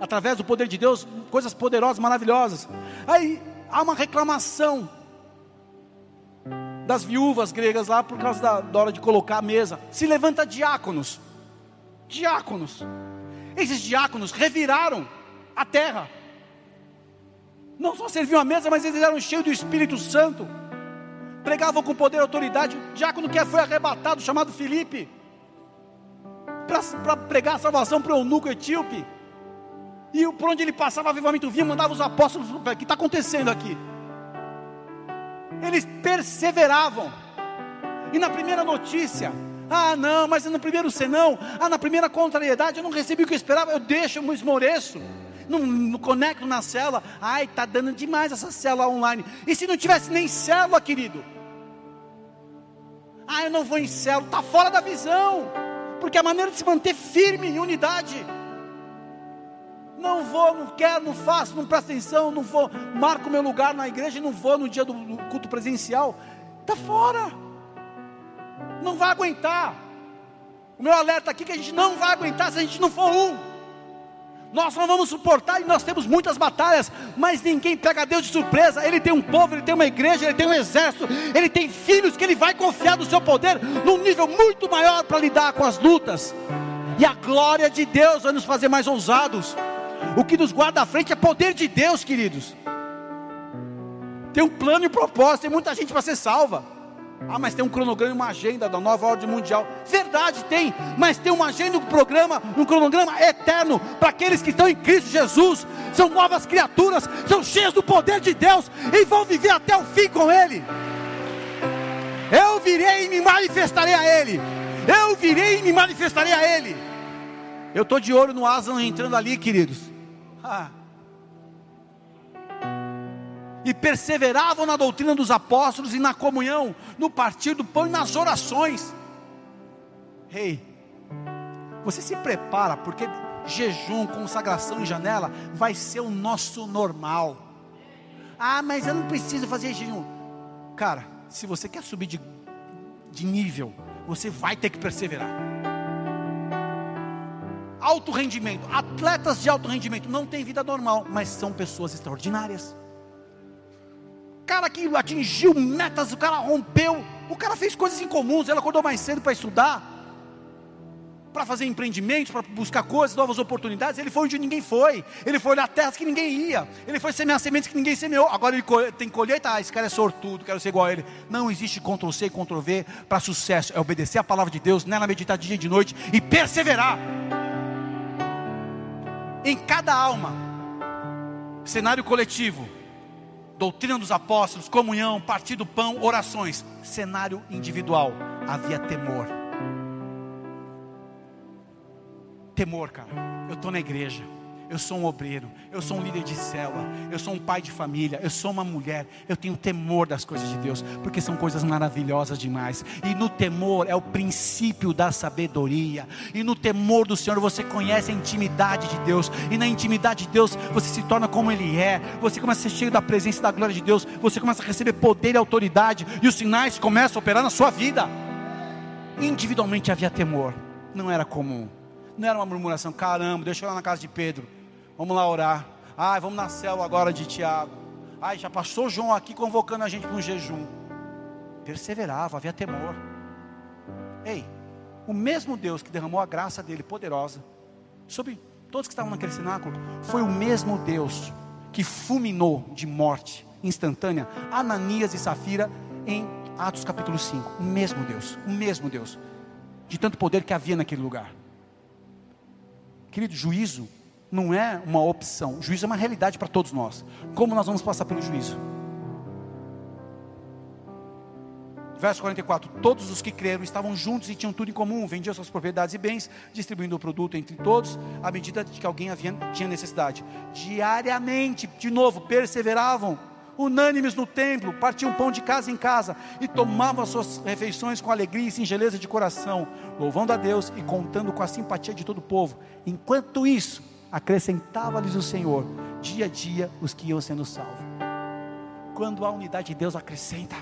através do poder de Deus, coisas poderosas, maravilhosas. Aí há uma reclamação das viúvas gregas lá por causa da, da hora de colocar a mesa. Se levanta diáconos, diáconos. Esses diáconos reviraram a terra. Não só serviam a mesa, mas eles eram cheios do Espírito Santo. Pregavam com poder e autoridade. O diácono que foi arrebatado, chamado Filipe, para pregar a salvação para o eunuco etíope. E por onde ele passava, avivamento vinha, mandava os apóstolos. O que está acontecendo aqui? Eles perseveravam. E na primeira notícia, ah não, mas no primeiro senão, ah na primeira contrariedade, eu não recebi o que eu esperava, eu deixo, eu me esmoreço. Não, não conecto na célula, ai, está dando demais essa célula online. E se não tivesse nem célula, querido? Ah, eu não vou em célula, está fora da visão, porque a maneira de se manter firme em unidade não vou, não quero, não faço, não presto atenção, não vou, marco meu lugar na igreja e não vou no dia do culto presencial. Está fora. Não vai aguentar. O meu alerta aqui é que a gente não vai aguentar se a gente não for um. Nós não vamos suportar e nós temos muitas batalhas, mas ninguém pega Deus de surpresa. Ele tem um povo, ele tem uma igreja, ele tem um exército, ele tem filhos que ele vai confiar no seu poder num nível muito maior para lidar com as lutas. E a glória de Deus vai nos fazer mais ousados. O que nos guarda à frente é poder de Deus, queridos. Tem um plano e um propósito, tem muita gente para ser salva. Ah, mas tem um cronograma uma agenda da nova ordem mundial. Verdade, tem, mas tem uma agenda, um programa, um cronograma eterno para aqueles que estão em Cristo Jesus. São novas criaturas, são cheias do poder de Deus e vão viver até o fim com Ele. Eu virei e me manifestarei a Ele. Eu virei e me manifestarei a Ele. Eu estou de olho no Aslan entrando ali, queridos. Ah. E perseveravam na doutrina dos apóstolos e na comunhão, no partir do pão e nas orações. Rei, hey, você se prepara, porque jejum, consagração e janela vai ser o nosso normal. Ah, mas eu não preciso fazer jejum. Cara, se você quer subir de, de nível, você vai ter que perseverar. Alto rendimento, atletas de alto rendimento, não têm vida normal, mas são pessoas extraordinárias. Cara que atingiu metas, o cara rompeu, o cara fez coisas incomuns, ele acordou mais cedo para estudar, para fazer empreendimentos, para buscar coisas, novas oportunidades. Ele foi onde ninguém foi. Ele foi na terra que ninguém ia. Ele foi semear sementes que ninguém semeou. Agora ele tem colheita. Ah, esse cara é sortudo, quero ser igual a ele. Não existe Ctrl C e Ctrl V para sucesso. É obedecer a palavra de Deus, nela meditar dia e de noite e perseverar. Em cada alma, cenário coletivo, doutrina dos apóstolos, comunhão, partido pão, orações. Cenário individual, havia temor. Temor, cara. Eu estou na igreja eu sou um obreiro, eu sou um líder de célula, eu sou um pai de família, eu sou uma mulher, eu tenho temor das coisas de Deus, porque são coisas maravilhosas demais. E no temor é o princípio da sabedoria. E no temor do Senhor você conhece a intimidade de Deus, e na intimidade de Deus você se torna como Ele é. Você começa a ser cheio da presença e da glória de Deus, você começa a receber poder e autoridade, e os sinais começam a operar na sua vida. Individualmente havia temor, não era comum não era uma murmuração, caramba, deixa eu ir lá na casa de Pedro. Vamos lá orar. Ai, vamos na célula agora de Tiago. Ai, já passou João aqui convocando a gente para um jejum. Perseverava, havia temor. Ei, o mesmo Deus que derramou a graça dele poderosa sobre todos que estavam naquele cenáculo, foi o mesmo Deus que fulminou de morte instantânea Ananias e Safira em Atos capítulo 5. O mesmo Deus, o mesmo Deus, de tanto poder que havia naquele lugar. Querido, juízo não é uma opção, juízo é uma realidade para todos nós. Como nós vamos passar pelo juízo? Verso 44: Todos os que creram estavam juntos e tinham tudo em comum, vendiam suas propriedades e bens, distribuindo o produto entre todos, à medida que alguém havia, tinha necessidade. Diariamente, de novo, perseveravam, unânimes no templo, partiam pão de casa em casa e tomavam as suas refeições com alegria e singeleza de coração, louvando a Deus e contando com a simpatia de todo o povo. Enquanto isso, acrescentava-lhes o Senhor, dia a dia, os que iam sendo salvos. Quando a unidade de Deus acrescenta,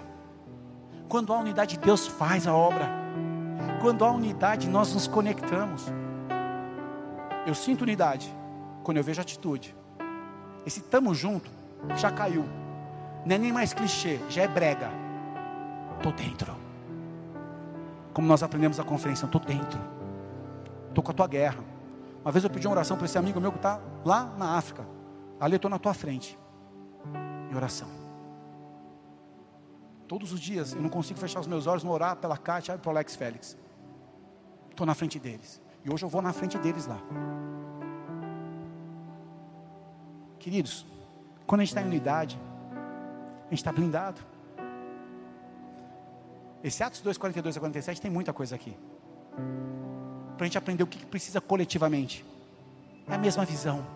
quando a unidade de Deus faz a obra, quando a unidade nós nos conectamos. Eu sinto unidade quando eu vejo atitude. Esse tamo junto já caiu. Não é nem mais clichê, já é brega. Estou dentro. Como nós aprendemos na conferência, estou dentro. Estou com a tua guerra uma vez eu pedi uma oração para esse amigo meu que está lá na África. Ali eu estou na tua frente. Em oração. Todos os dias eu não consigo fechar os meus olhos, não orar pela Kátia e o Alex Félix. Estou na frente deles. E hoje eu vou na frente deles lá. Queridos, quando a gente está em unidade, a gente está blindado. Esse Atos 2, 42 a 47 tem muita coisa aqui para a gente aprender o que precisa coletivamente. É a mesma visão,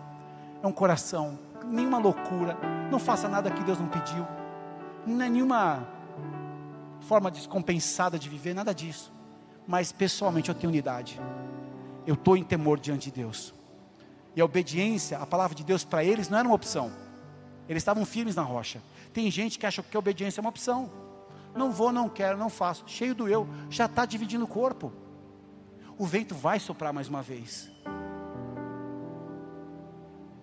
é um coração, nenhuma loucura, não faça nada que Deus não pediu, não é nenhuma forma descompensada de viver, nada disso. Mas pessoalmente eu tenho unidade, eu estou em temor diante de Deus. E a obediência, a palavra de Deus para eles não era uma opção, eles estavam firmes na rocha. Tem gente que acha que a obediência é uma opção. Não vou, não quero, não faço. Cheio do eu, já está dividindo o corpo o vento vai soprar mais uma vez.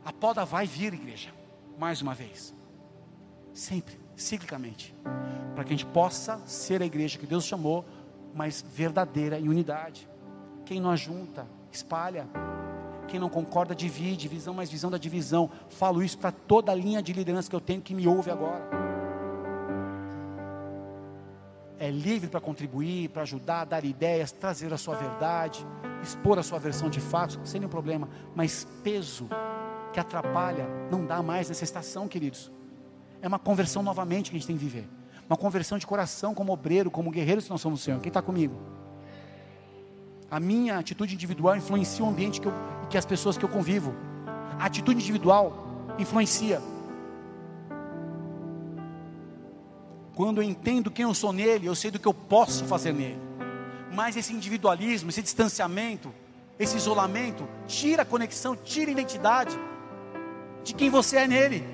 A poda vai vir, igreja, mais uma vez. Sempre, ciclicamente. Para que a gente possa ser a igreja que Deus chamou, mas verdadeira em unidade. Quem não ajunta, espalha. Quem não concorda, divide. Visão mais visão da divisão. Falo isso para toda a linha de liderança que eu tenho que me ouve agora é livre para contribuir, para ajudar, dar ideias, trazer a sua verdade, expor a sua versão de fatos, sem nenhum problema. Mas peso que atrapalha, não dá mais nessa estação, queridos. É uma conversão novamente que a gente tem que viver. Uma conversão de coração, como obreiro, como guerreiro, se nós somos o Senhor. Quem está comigo? A minha atitude individual influencia o ambiente que, eu, que as pessoas que eu convivo. A atitude individual influencia. Quando eu entendo quem eu sou nele, eu sei do que eu posso fazer nele. Mas esse individualismo, esse distanciamento, esse isolamento, tira a conexão, tira a identidade de quem você é nele.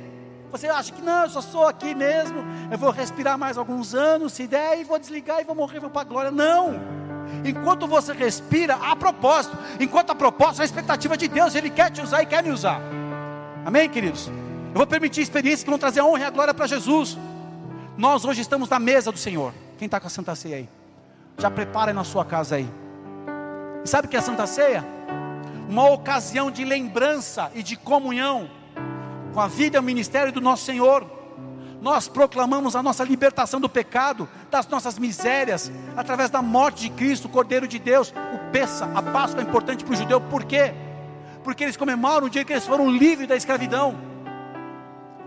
Você acha que não, eu só sou aqui mesmo, eu vou respirar mais alguns anos, se der, e vou desligar e vou morrer, vou para a glória. Não! Enquanto você respira, há propósito. Enquanto há propósito, há expectativa de Deus. Ele quer te usar e quer me usar. Amém, queridos? Eu vou permitir experiências que vão trazer a honra e a glória para Jesus. Nós hoje estamos na mesa do Senhor. Quem está com a Santa Ceia aí? Já prepara na sua casa aí. E sabe o que é a Santa Ceia? Uma ocasião de lembrança e de comunhão com a vida e o ministério do nosso Senhor. Nós proclamamos a nossa libertação do pecado, das nossas misérias, através da morte de Cristo, o Cordeiro de Deus. O Peça, a Páscoa é importante para o judeu, por quê? Porque eles comemoram o dia que eles foram livres da escravidão.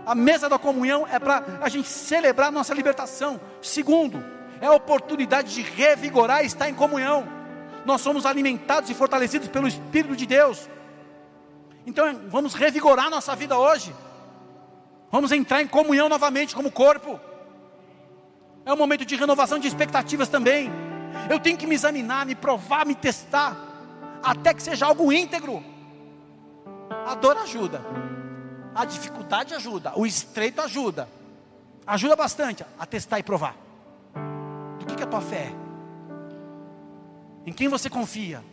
A mesa da comunhão é para a gente celebrar a nossa libertação. Segundo, é a oportunidade de revigorar e estar em comunhão. Nós somos alimentados e fortalecidos pelo Espírito de Deus. Então vamos revigorar nossa vida hoje. Vamos entrar em comunhão novamente como corpo. É um momento de renovação de expectativas também. Eu tenho que me examinar, me provar, me testar, até que seja algo íntegro. A dor ajuda, a dificuldade ajuda, o estreito ajuda, ajuda bastante a testar e provar. Do que, que a tua fé é? Em quem você confia?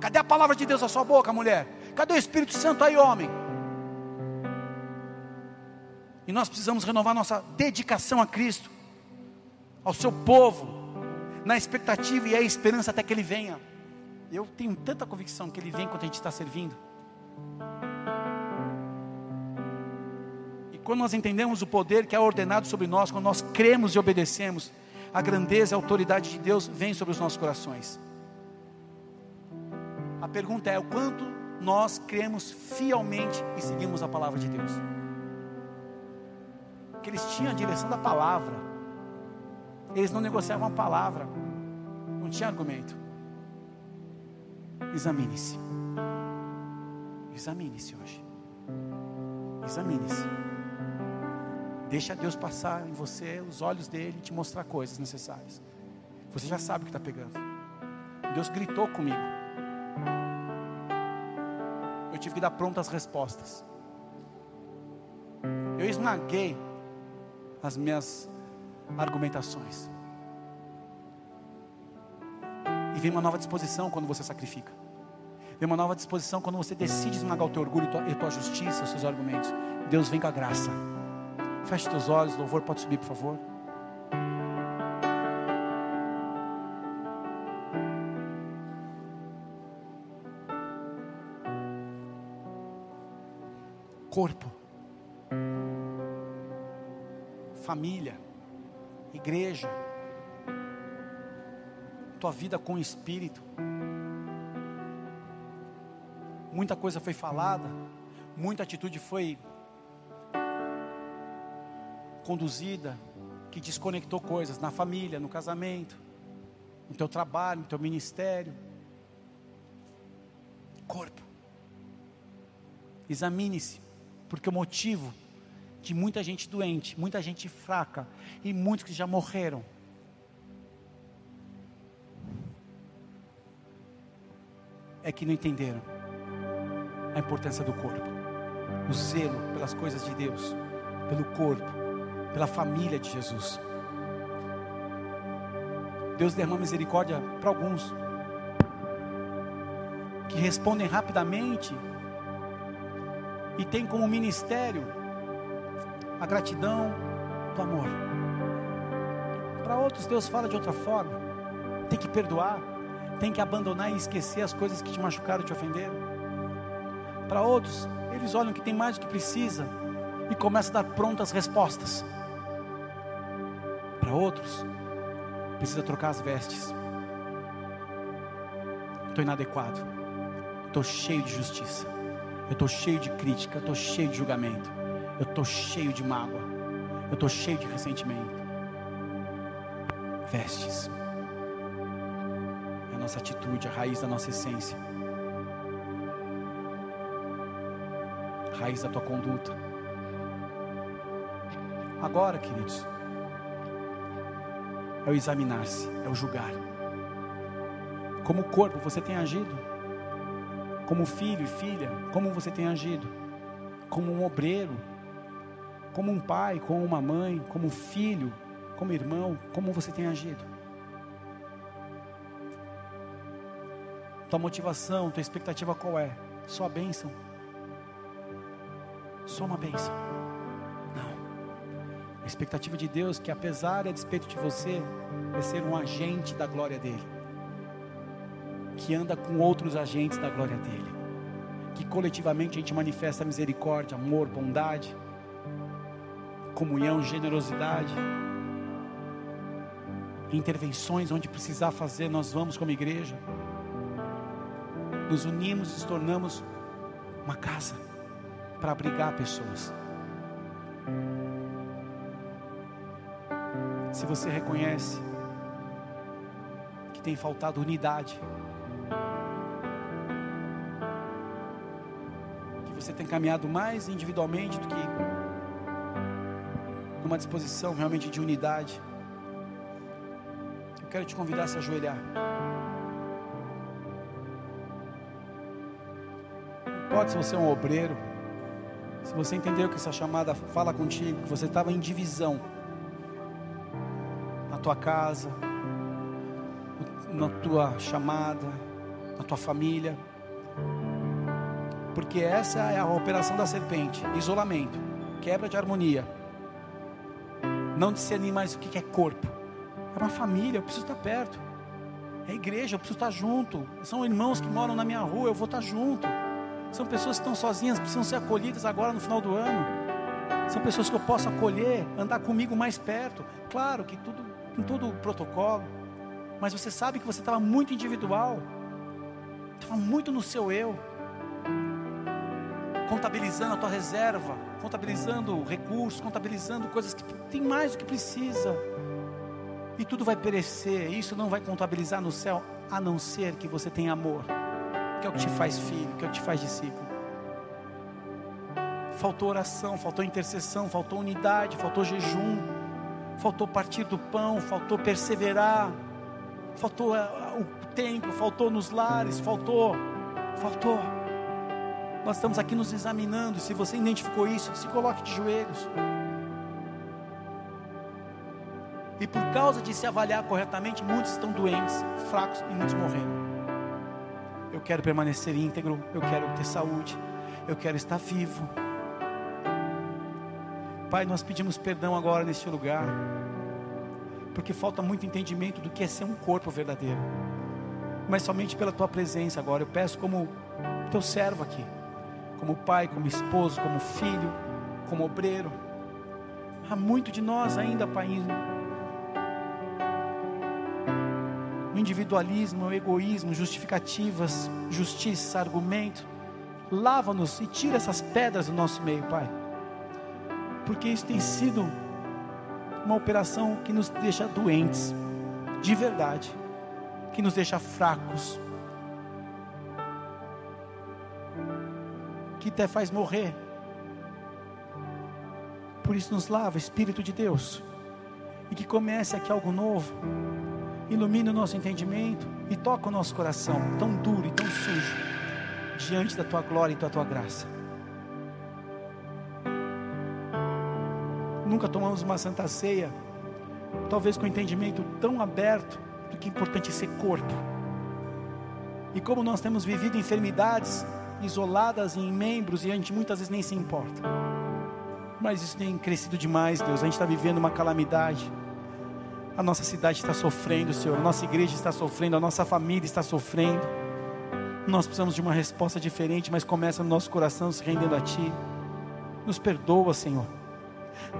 Cadê a palavra de Deus na sua boca, mulher? Cadê o Espírito Santo aí, homem? E nós precisamos renovar nossa dedicação a Cristo, ao seu povo, na expectativa e a esperança até que Ele venha. Eu tenho tanta convicção que Ele vem quando a gente está servindo. E quando nós entendemos o poder que é ordenado sobre nós, quando nós cremos e obedecemos, a grandeza e a autoridade de Deus vem sobre os nossos corações. A pergunta é: o quanto nós cremos fielmente e seguimos a palavra de Deus? Que eles tinham a direção da palavra. Eles não negociavam a palavra. Não tinha argumento. Examine-se. Examine-se hoje. Examine-se. Deixa Deus passar em você os olhos dele e te mostrar coisas necessárias. Você já sabe o que está pegando. Deus gritou comigo. Eu tive que dar prontas respostas. Eu esmaguei as minhas argumentações. E vem uma nova disposição quando você sacrifica. Vem uma nova disposição quando você decide esmagar o teu orgulho e a tua justiça, os seus argumentos. Deus vem com a graça. Feche teus olhos, louvor pode subir, por favor. Corpo tua vida com o Espírito. Muita coisa foi falada, muita atitude foi conduzida que desconectou coisas na família, no casamento, no teu trabalho, no teu ministério. Corpo. Examine-se, porque o motivo de muita gente doente, muita gente fraca e muitos que já morreram. É que não entenderam a importância do corpo, o zelo pelas coisas de Deus, pelo corpo, pela família de Jesus. Deus derrama misericórdia para alguns que respondem rapidamente e tem como ministério a gratidão do amor. Para outros, Deus fala de outra forma. Tem que perdoar, tem que abandonar e esquecer as coisas que te machucaram e te ofenderam. Para outros, eles olham que tem mais do que precisa e começam a dar prontas respostas. Para outros, precisa trocar as vestes. Estou inadequado, estou cheio de justiça, eu estou cheio de crítica, estou cheio de julgamento. Eu estou cheio de mágoa. Eu estou cheio de ressentimento. Vestes. Nossa atitude, a raiz da nossa essência. A raiz da tua conduta. Agora, queridos, é o examinar-se, é o julgar. Como corpo você tem agido? Como filho e filha, como você tem agido? Como um obreiro, como um pai, como uma mãe, como filho, como irmão, como você tem agido. Tua motivação, tua expectativa qual é? Só a bênção? Só uma bênção? Não. A expectativa de Deus, que apesar e a despeito de você, é ser um agente da glória dEle, que anda com outros agentes da glória dEle, que coletivamente a gente manifesta misericórdia, amor, bondade, comunhão, generosidade, intervenções onde precisar fazer, nós vamos como igreja, nos unimos e tornamos uma casa para abrigar pessoas. Se você reconhece que tem faltado unidade, que você tem caminhado mais individualmente do que numa disposição realmente de unidade, eu quero te convidar a se ajoelhar. Pode se você é um obreiro, se você entendeu que essa chamada fala contigo, que você estava em divisão na tua casa, na tua chamada, na tua família, porque essa é a operação da serpente: isolamento, quebra de harmonia, não discernir mais o que é corpo. É uma família, eu preciso estar perto. É igreja, eu preciso estar junto. São irmãos que moram na minha rua, eu vou estar junto. São pessoas que estão sozinhas, precisam ser acolhidas agora no final do ano. São pessoas que eu posso acolher, andar comigo mais perto. Claro que tudo com todo o protocolo. Mas você sabe que você estava muito individual. Estava muito no seu eu. Contabilizando a tua reserva, contabilizando recursos, contabilizando coisas que tem mais do que precisa. E tudo vai perecer, isso não vai contabilizar no céu, a não ser que você tenha amor que é o que te faz filho, que é o que te faz discípulo. Faltou oração, faltou intercessão, faltou unidade, faltou jejum, faltou partir do pão, faltou perseverar, faltou eh, o templo, faltou nos lares, faltou, faltou. Nós estamos aqui nos examinando. Se você identificou isso, se coloque de joelhos. E por causa de se avaliar corretamente, muitos estão doentes, fracos e muitos morreram eu quero permanecer íntegro, eu quero ter saúde, eu quero estar vivo. Pai, nós pedimos perdão agora neste lugar, porque falta muito entendimento do que é ser um corpo verdadeiro, mas somente pela tua presença agora. Eu peço, como teu servo aqui, como pai, como esposo, como filho, como obreiro. Há muito de nós ainda, Pai, o individualismo, o egoísmo, justificativas, justiça, argumento. Lava-nos e tira essas pedras do nosso meio, Pai. Porque isso tem sido uma operação que nos deixa doentes, de verdade, que nos deixa fracos, que até faz morrer. Por isso nos lava, Espírito de Deus, e que comece aqui algo novo ilumine o nosso entendimento e toca o nosso coração, tão duro e tão sujo, diante da tua glória e da tua graça. Nunca tomamos uma santa ceia, talvez com entendimento tão aberto do que é importante ser corpo. E como nós temos vivido enfermidades isoladas em membros e a gente muitas vezes nem se importa. Mas isso tem crescido demais, Deus. A gente está vivendo uma calamidade a nossa cidade está sofrendo, Senhor. A nossa igreja está sofrendo. A nossa família está sofrendo. Nós precisamos de uma resposta diferente, mas começa no nosso coração se rendendo a Ti. Nos perdoa, Senhor.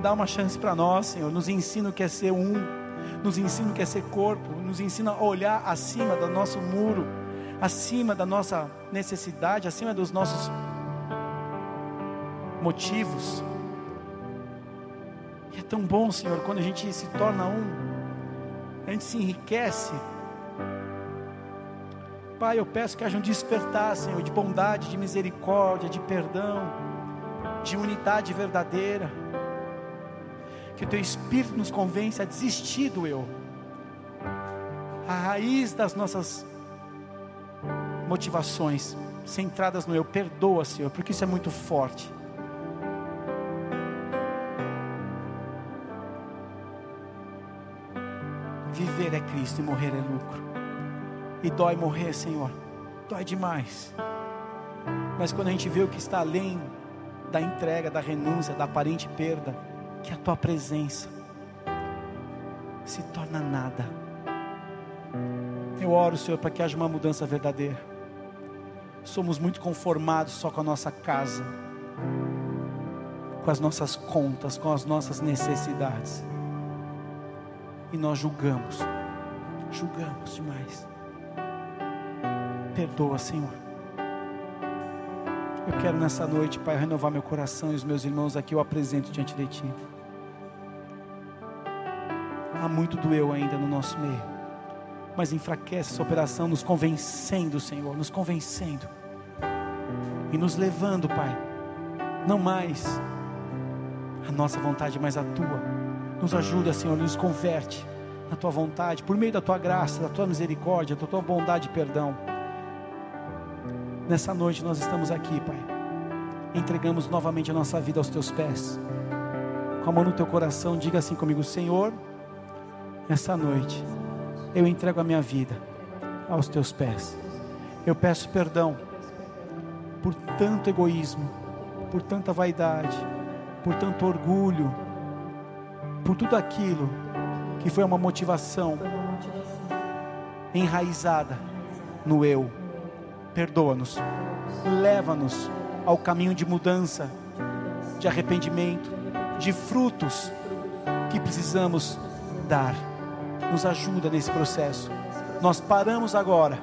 Dá uma chance para nós, Senhor. Nos ensina o que é ser um. Nos ensina o que é ser corpo. Nos ensina a olhar acima do nosso muro, acima da nossa necessidade, acima dos nossos motivos. E é tão bom, Senhor, quando a gente se torna um gente se enriquece. Pai, eu peço que haja um despertar, Senhor, de bondade, de misericórdia, de perdão, de unidade verdadeira. Que o Teu Espírito nos convence a desistir do eu. A raiz das nossas motivações centradas no eu. Perdoa, Senhor, porque isso é muito forte. Cristo e morrer é lucro. E dói morrer, Senhor. dói demais. Mas quando a gente vê o que está além da entrega, da renúncia, da aparente perda, que a tua presença se torna nada. Eu oro, Senhor, para que haja uma mudança verdadeira. Somos muito conformados só com a nossa casa, com as nossas contas, com as nossas necessidades. E nós julgamos, julgamos demais. Perdoa, Senhor. Eu quero nessa noite, Pai, renovar meu coração e os meus irmãos aqui eu apresento diante de Ti. Há muito doeu ainda no nosso meio, mas enfraquece essa operação, nos convencendo, Senhor, nos convencendo e nos levando, Pai, não mais a nossa vontade, mas a Tua. Nos ajuda, Senhor, nos converte na Tua vontade, por meio da Tua graça, da Tua misericórdia, da Tua bondade e perdão. Nessa noite nós estamos aqui, Pai. Entregamos novamente a nossa vida aos teus pés. Com a mão no teu coração, diga assim comigo: Senhor, essa noite eu entrego a minha vida aos teus pés. Eu peço perdão por tanto egoísmo, por tanta vaidade, por tanto orgulho, por tudo aquilo que foi uma motivação enraizada no eu perdoa-nos, leva-nos ao caminho de mudança, de arrependimento, de frutos que precisamos dar. Nos ajuda nesse processo. Nós paramos agora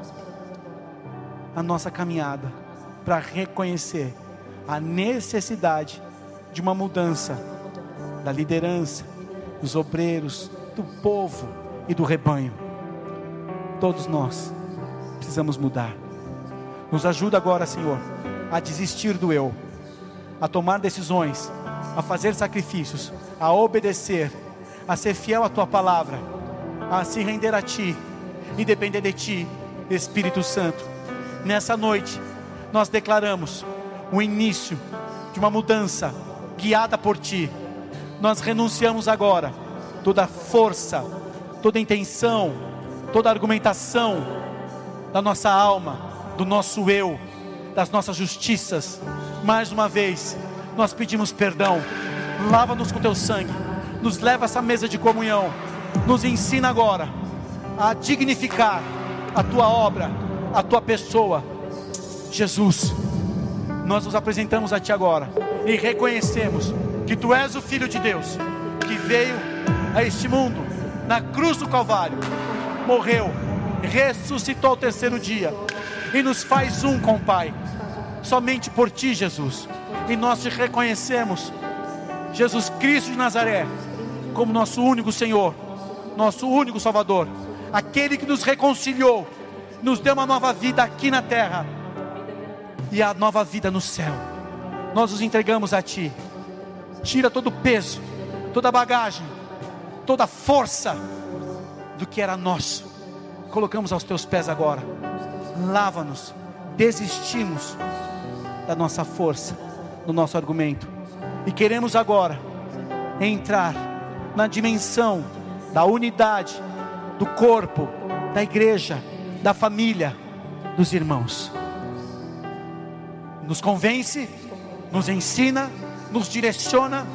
a nossa caminhada para reconhecer a necessidade de uma mudança da liderança, dos obreiros, do povo e do rebanho. Todos nós precisamos mudar. Nos ajuda agora, Senhor, a desistir do eu, a tomar decisões, a fazer sacrifícios, a obedecer, a ser fiel à tua palavra, a se render a ti e depender de ti, Espírito Santo. Nessa noite, nós declaramos o início de uma mudança guiada por ti. Nós renunciamos agora toda força, toda intenção, toda argumentação da nossa alma do nosso eu, das nossas justiças. Mais uma vez, nós pedimos perdão. Lava-nos com teu sangue. Nos leva a essa mesa de comunhão. Nos ensina agora a dignificar a tua obra, a tua pessoa. Jesus, nós nos apresentamos a ti agora e reconhecemos que tu és o filho de Deus que veio a este mundo na cruz do Calvário, morreu, ressuscitou ao terceiro dia e nos faz um com o Pai, somente por Ti, Jesus. E nós te reconhecemos, Jesus Cristo de Nazaré, como nosso único Senhor, nosso único Salvador, aquele que nos reconciliou, nos deu uma nova vida aqui na terra e a nova vida no céu. Nós nos entregamos a Ti. Tira todo o peso, toda a bagagem, toda a força do que era nosso. Colocamos aos Teus pés agora lava-nos, desistimos da nossa força, do nosso argumento, e queremos agora entrar na dimensão da unidade, do corpo, da igreja, da família, dos irmãos. Nos convence, nos ensina, nos direciona,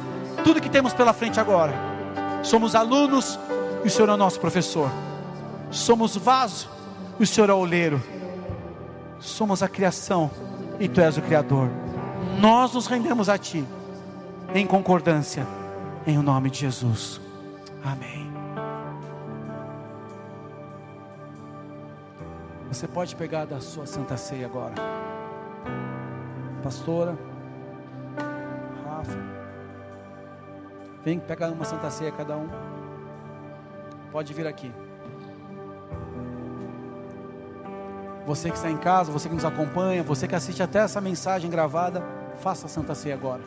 tudo que temos pela frente agora. Somos alunos e o Senhor é o nosso professor. Somos vaso e o Senhor é o oleiro somos a criação e tu és o Criador. Nós nos rendemos a ti, em concordância, em o nome de Jesus. Amém. Você pode pegar da sua santa ceia agora, pastora, Vem, pega uma santa ceia cada um. Pode vir aqui. Você que está em casa, você que nos acompanha, você que assiste até essa mensagem gravada, faça a Santa Ceia agora.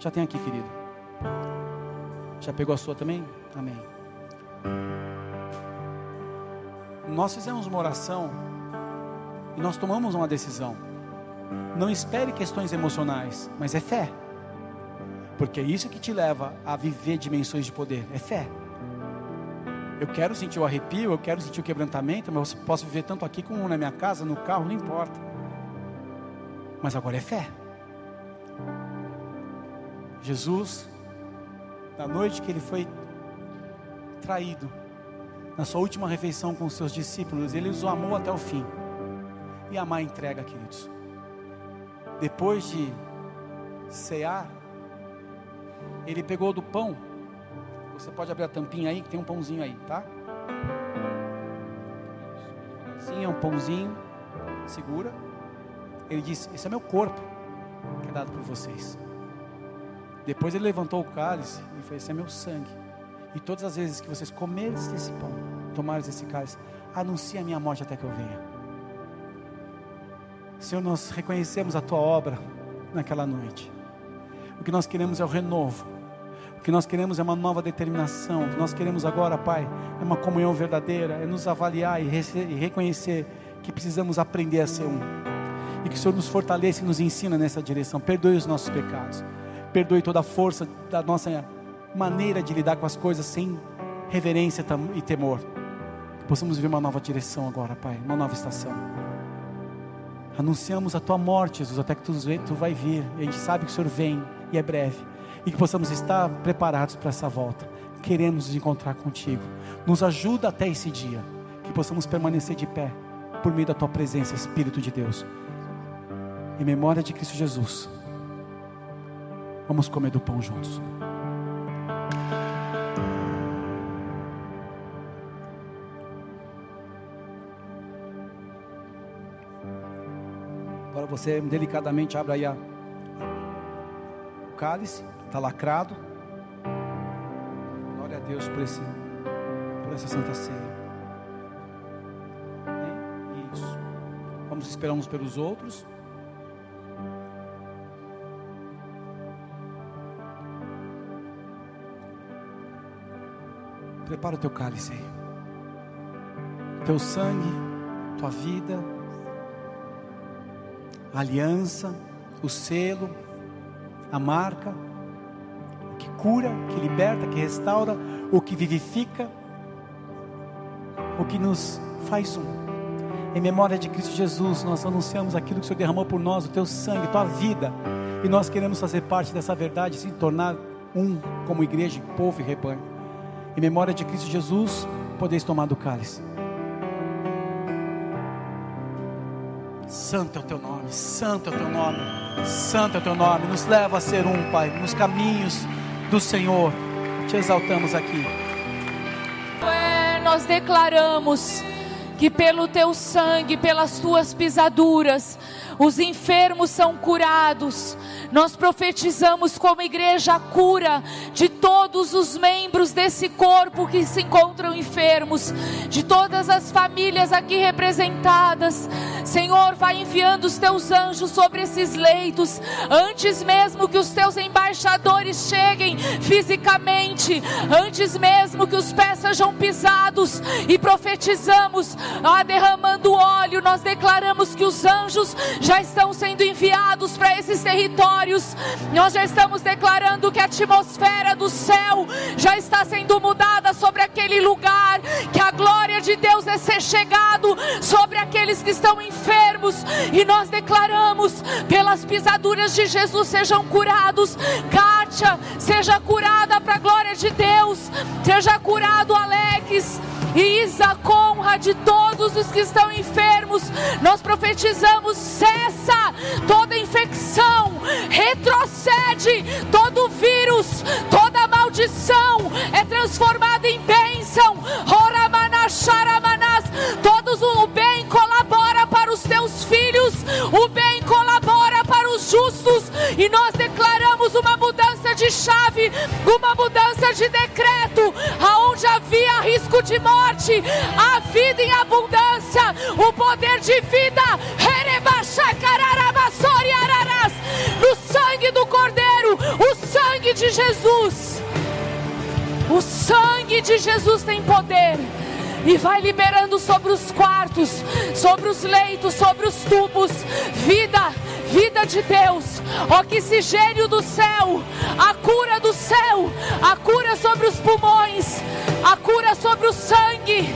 Já tem aqui, querido. Já pegou a sua também? Amém. Nós fizemos uma oração e nós tomamos uma decisão. Não espere questões emocionais, mas é fé. Porque é isso que te leva a viver dimensões de poder, é fé. Eu quero sentir o arrepio, eu quero sentir o quebrantamento, mas eu posso viver tanto aqui como na minha casa, no carro, não importa. Mas agora é fé. Jesus, na noite que ele foi traído, na sua última refeição com os seus discípulos, ele os amou até o fim. E amar entrega, queridos. Depois de cear, ele pegou do pão. Você pode abrir a tampinha aí, que tem um pãozinho aí, tá? Sim, é um pãozinho. Segura. Ele disse: Esse é meu corpo, que é dado por vocês. Depois ele levantou o cálice e falou: Esse é meu sangue. E todas as vezes que vocês comerem esse pão, tomarem esse cálice, anuncie a minha morte até que eu venha. Senhor, nós reconhecemos a tua obra naquela noite. O que nós queremos é o renovo. O que nós queremos é uma nova determinação. O que nós queremos agora, Pai, é uma comunhão verdadeira, é nos avaliar e, e reconhecer que precisamos aprender a ser um. E que o Senhor nos fortaleça e nos ensina nessa direção. Perdoe os nossos pecados. Perdoe toda a força da nossa maneira de lidar com as coisas sem reverência e temor. Que possamos viver uma nova direção agora, Pai, uma nova estação. Anunciamos a tua morte, Jesus, até que tu, tu vai vir. E a gente sabe que o Senhor vem e é breve. E que possamos estar preparados para essa volta. Queremos nos encontrar contigo. Nos ajuda até esse dia. Que possamos permanecer de pé por meio da tua presença, Espírito de Deus. Em memória de Cristo Jesus. Vamos comer do pão juntos. você delicadamente abre aí a, cálice, está lacrado. Glória a Deus por, esse, por essa santa ceia. Isso. Vamos esperar uns pelos outros. Prepara o teu cálice aí. Teu sangue, tua vida a aliança, o selo, a marca, o que cura, que liberta, que restaura, o que vivifica, o que nos faz um. Em memória de Cristo Jesus, nós anunciamos aquilo que o Senhor derramou por nós, o teu sangue, tua vida, e nós queremos fazer parte dessa verdade, se tornar um como igreja, povo e rebanho. Em memória de Cristo Jesus, podeis tomar do cálice. Santo é o teu nome, santo é o teu nome, santo é o teu nome. Nos leva a ser um, Pai, nos caminhos do Senhor. Te exaltamos aqui. É, nós declaramos que pelo teu sangue, pelas tuas pisaduras, os enfermos são curados. Nós profetizamos como igreja a cura de todos os membros desse corpo que se encontram enfermos, de todas as famílias aqui representadas. Senhor, vai enviando os teus anjos sobre esses leitos, antes mesmo que os teus embaixadores cheguem fisicamente, antes mesmo que os pés sejam pisados, e profetizamos, ah, derramando óleo, nós declaramos que os anjos já estão sendo enviados para esses territórios, nós já estamos declarando que a atmosfera do céu já está sendo mudada sobre aquele lugar, que a glória de Deus é ser chegado sobre aqueles que estão enfermos, e nós declaramos, pelas pisaduras de Jesus sejam curados. Kátia, seja curada para a glória de Deus, seja curado Alex e Isa Conra de todos os que estão enfermos. Nós profetizamos: cessa toda infecção, retrocede todo vírus, toda maldição é transformada em bênção. Todos o bem colabora para os teus filhos, o bem colabora para os justos, e nós declaramos uma mudança de chave, uma mudança de decreto, aonde havia risco de morte, a vida em abundância, o poder de vida, no sangue do Cordeiro, o sangue de Jesus. O sangue de Jesus tem poder e vai liberando sobre os quartos, sobre os leitos, sobre os tubos, vida, vida de Deus, oxigênio do céu, a cura do céu, a cura sobre os pulmões, a cura sobre o sangue.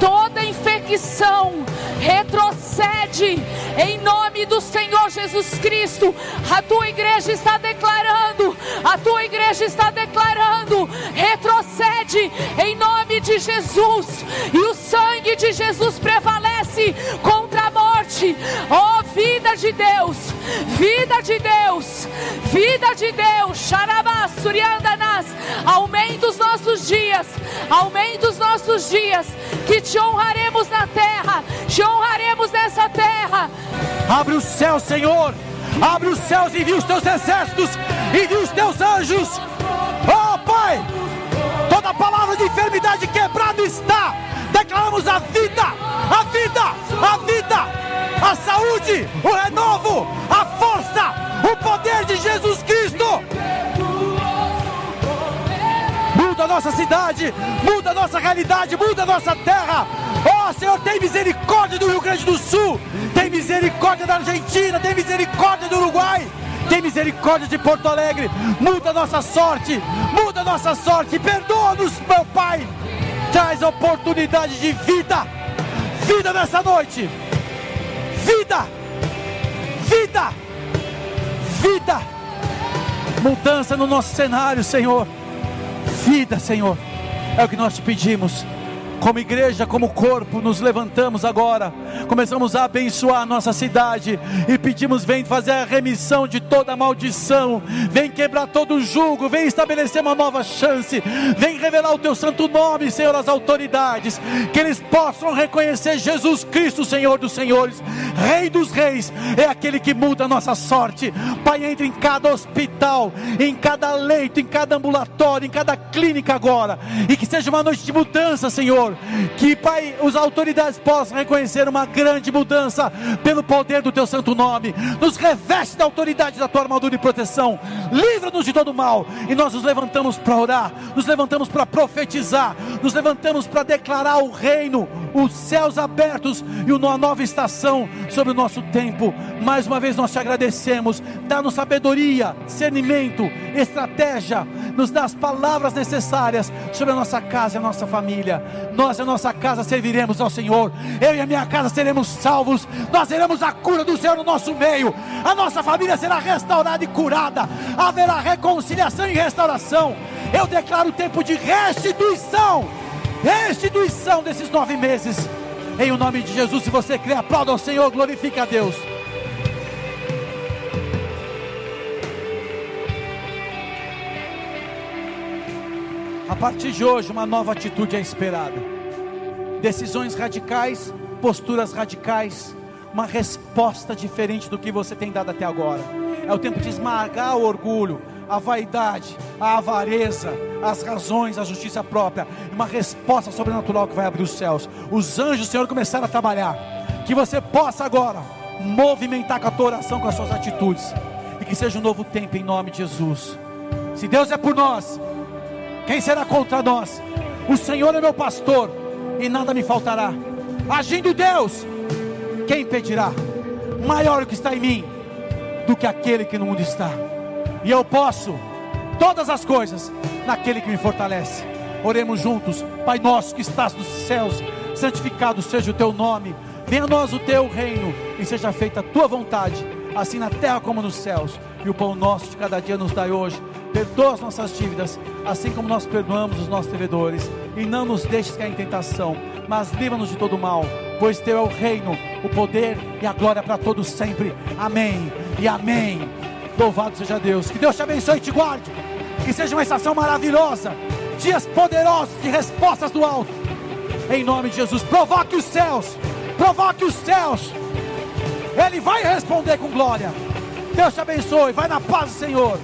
Toda infecção retrocede em nome do Senhor Jesus Cristo. A tua igreja está declarando, a tua igreja está declarando, retrocede em nome de Jesus. E o sangue de Jesus prevalece contra a morte. Oh, vida de Deus, vida de Deus, vida de Deus. Xarabasuriandanas, aumenta os nossos dias, aumenta os nossos dias, que te honraremos na terra, te honraremos nessa terra. Abre o céu, Senhor. Abre os céus e envia os teus exércitos, envia os teus anjos. Oh, Pai, toda palavra de enfermidade quebrada está. Declaramos a vida, a vida, a vida, a saúde, o renovo, a força, o poder de Jesus Cristo muda a nossa cidade, muda a nossa realidade, muda a nossa terra. Ó oh, Senhor, tem misericórdia do Rio Grande do Sul, tem misericórdia da Argentina, tem misericórdia do Uruguai, tem misericórdia de Porto Alegre. Muda a nossa sorte, muda a nossa sorte, perdoa-nos, meu Pai. Traz oportunidade de vida, vida nessa noite, vida, vida, vida, mudança no nosso cenário, Senhor vida, Senhor. É o que nós te pedimos. Como igreja, como corpo, nos levantamos agora, começamos a abençoar a nossa cidade e pedimos: vem fazer a remissão de toda maldição, vem quebrar todo o jugo, vem estabelecer uma nova chance, vem revelar o teu santo nome, Senhor, às autoridades, que eles possam reconhecer Jesus Cristo, Senhor dos Senhores, Rei dos Reis, é aquele que muda a nossa sorte. Pai, entre em cada hospital, em cada leito, em cada ambulatório, em cada clínica agora, e que seja uma noite de mudança, Senhor Senhor. Que, Pai, as autoridades possam reconhecer uma grande mudança pelo poder do Teu santo nome. Nos reveste da autoridade da Tua armadura e proteção. Livra-nos de todo mal. E nós nos levantamos para orar, nos levantamos para profetizar, nos levantamos para declarar o reino, os céus abertos e uma nova estação sobre o nosso tempo. Mais uma vez nós te agradecemos. Dá-nos sabedoria, discernimento, estratégia, nos dá as palavras necessárias sobre a nossa casa e a nossa família nós e a nossa casa serviremos ao Senhor. Eu e a minha casa seremos salvos. Nós teremos a cura do Senhor no nosso meio. A nossa família será restaurada e curada. Haverá reconciliação e restauração. Eu declaro o tempo de restituição. Restituição desses nove meses. Em o nome de Jesus, se você crê, aplauda ao Senhor, glorifique a Deus. Partir de hoje, uma nova atitude é esperada. Decisões radicais, posturas radicais, uma resposta diferente do que você tem dado até agora. É o tempo de esmagar o orgulho, a vaidade, a avareza, as razões, a justiça própria. Uma resposta sobrenatural que vai abrir os céus. Os anjos do Senhor começaram a trabalhar. Que você possa agora movimentar com a tua oração, com as suas atitudes. E que seja um novo tempo em nome de Jesus. Se Deus é por nós, quem será contra nós? O Senhor é meu pastor e nada me faltará. Agindo Deus, quem impedirá? Maior o que está em mim do que aquele que no mundo está. E eu posso todas as coisas naquele que me fortalece. Oremos juntos, Pai nosso que estás nos céus, santificado seja o teu nome. Venha a nós o teu reino e seja feita a tua vontade, assim na terra como nos céus. E o pão nosso de cada dia nos dai hoje perdoa as nossas dívidas, assim como nós perdoamos os nossos devedores, e não nos deixes cair em tentação, mas livra-nos de todo mal, pois teu é o reino, o poder e a glória para todos sempre. Amém e amém. Louvado seja Deus. Que Deus te abençoe e te guarde. Que seja uma estação maravilhosa, dias poderosos de respostas do alto. Em nome de Jesus, provoque os céus, provoque os céus. Ele vai responder com glória. Deus te abençoe. Vai na paz do Senhor.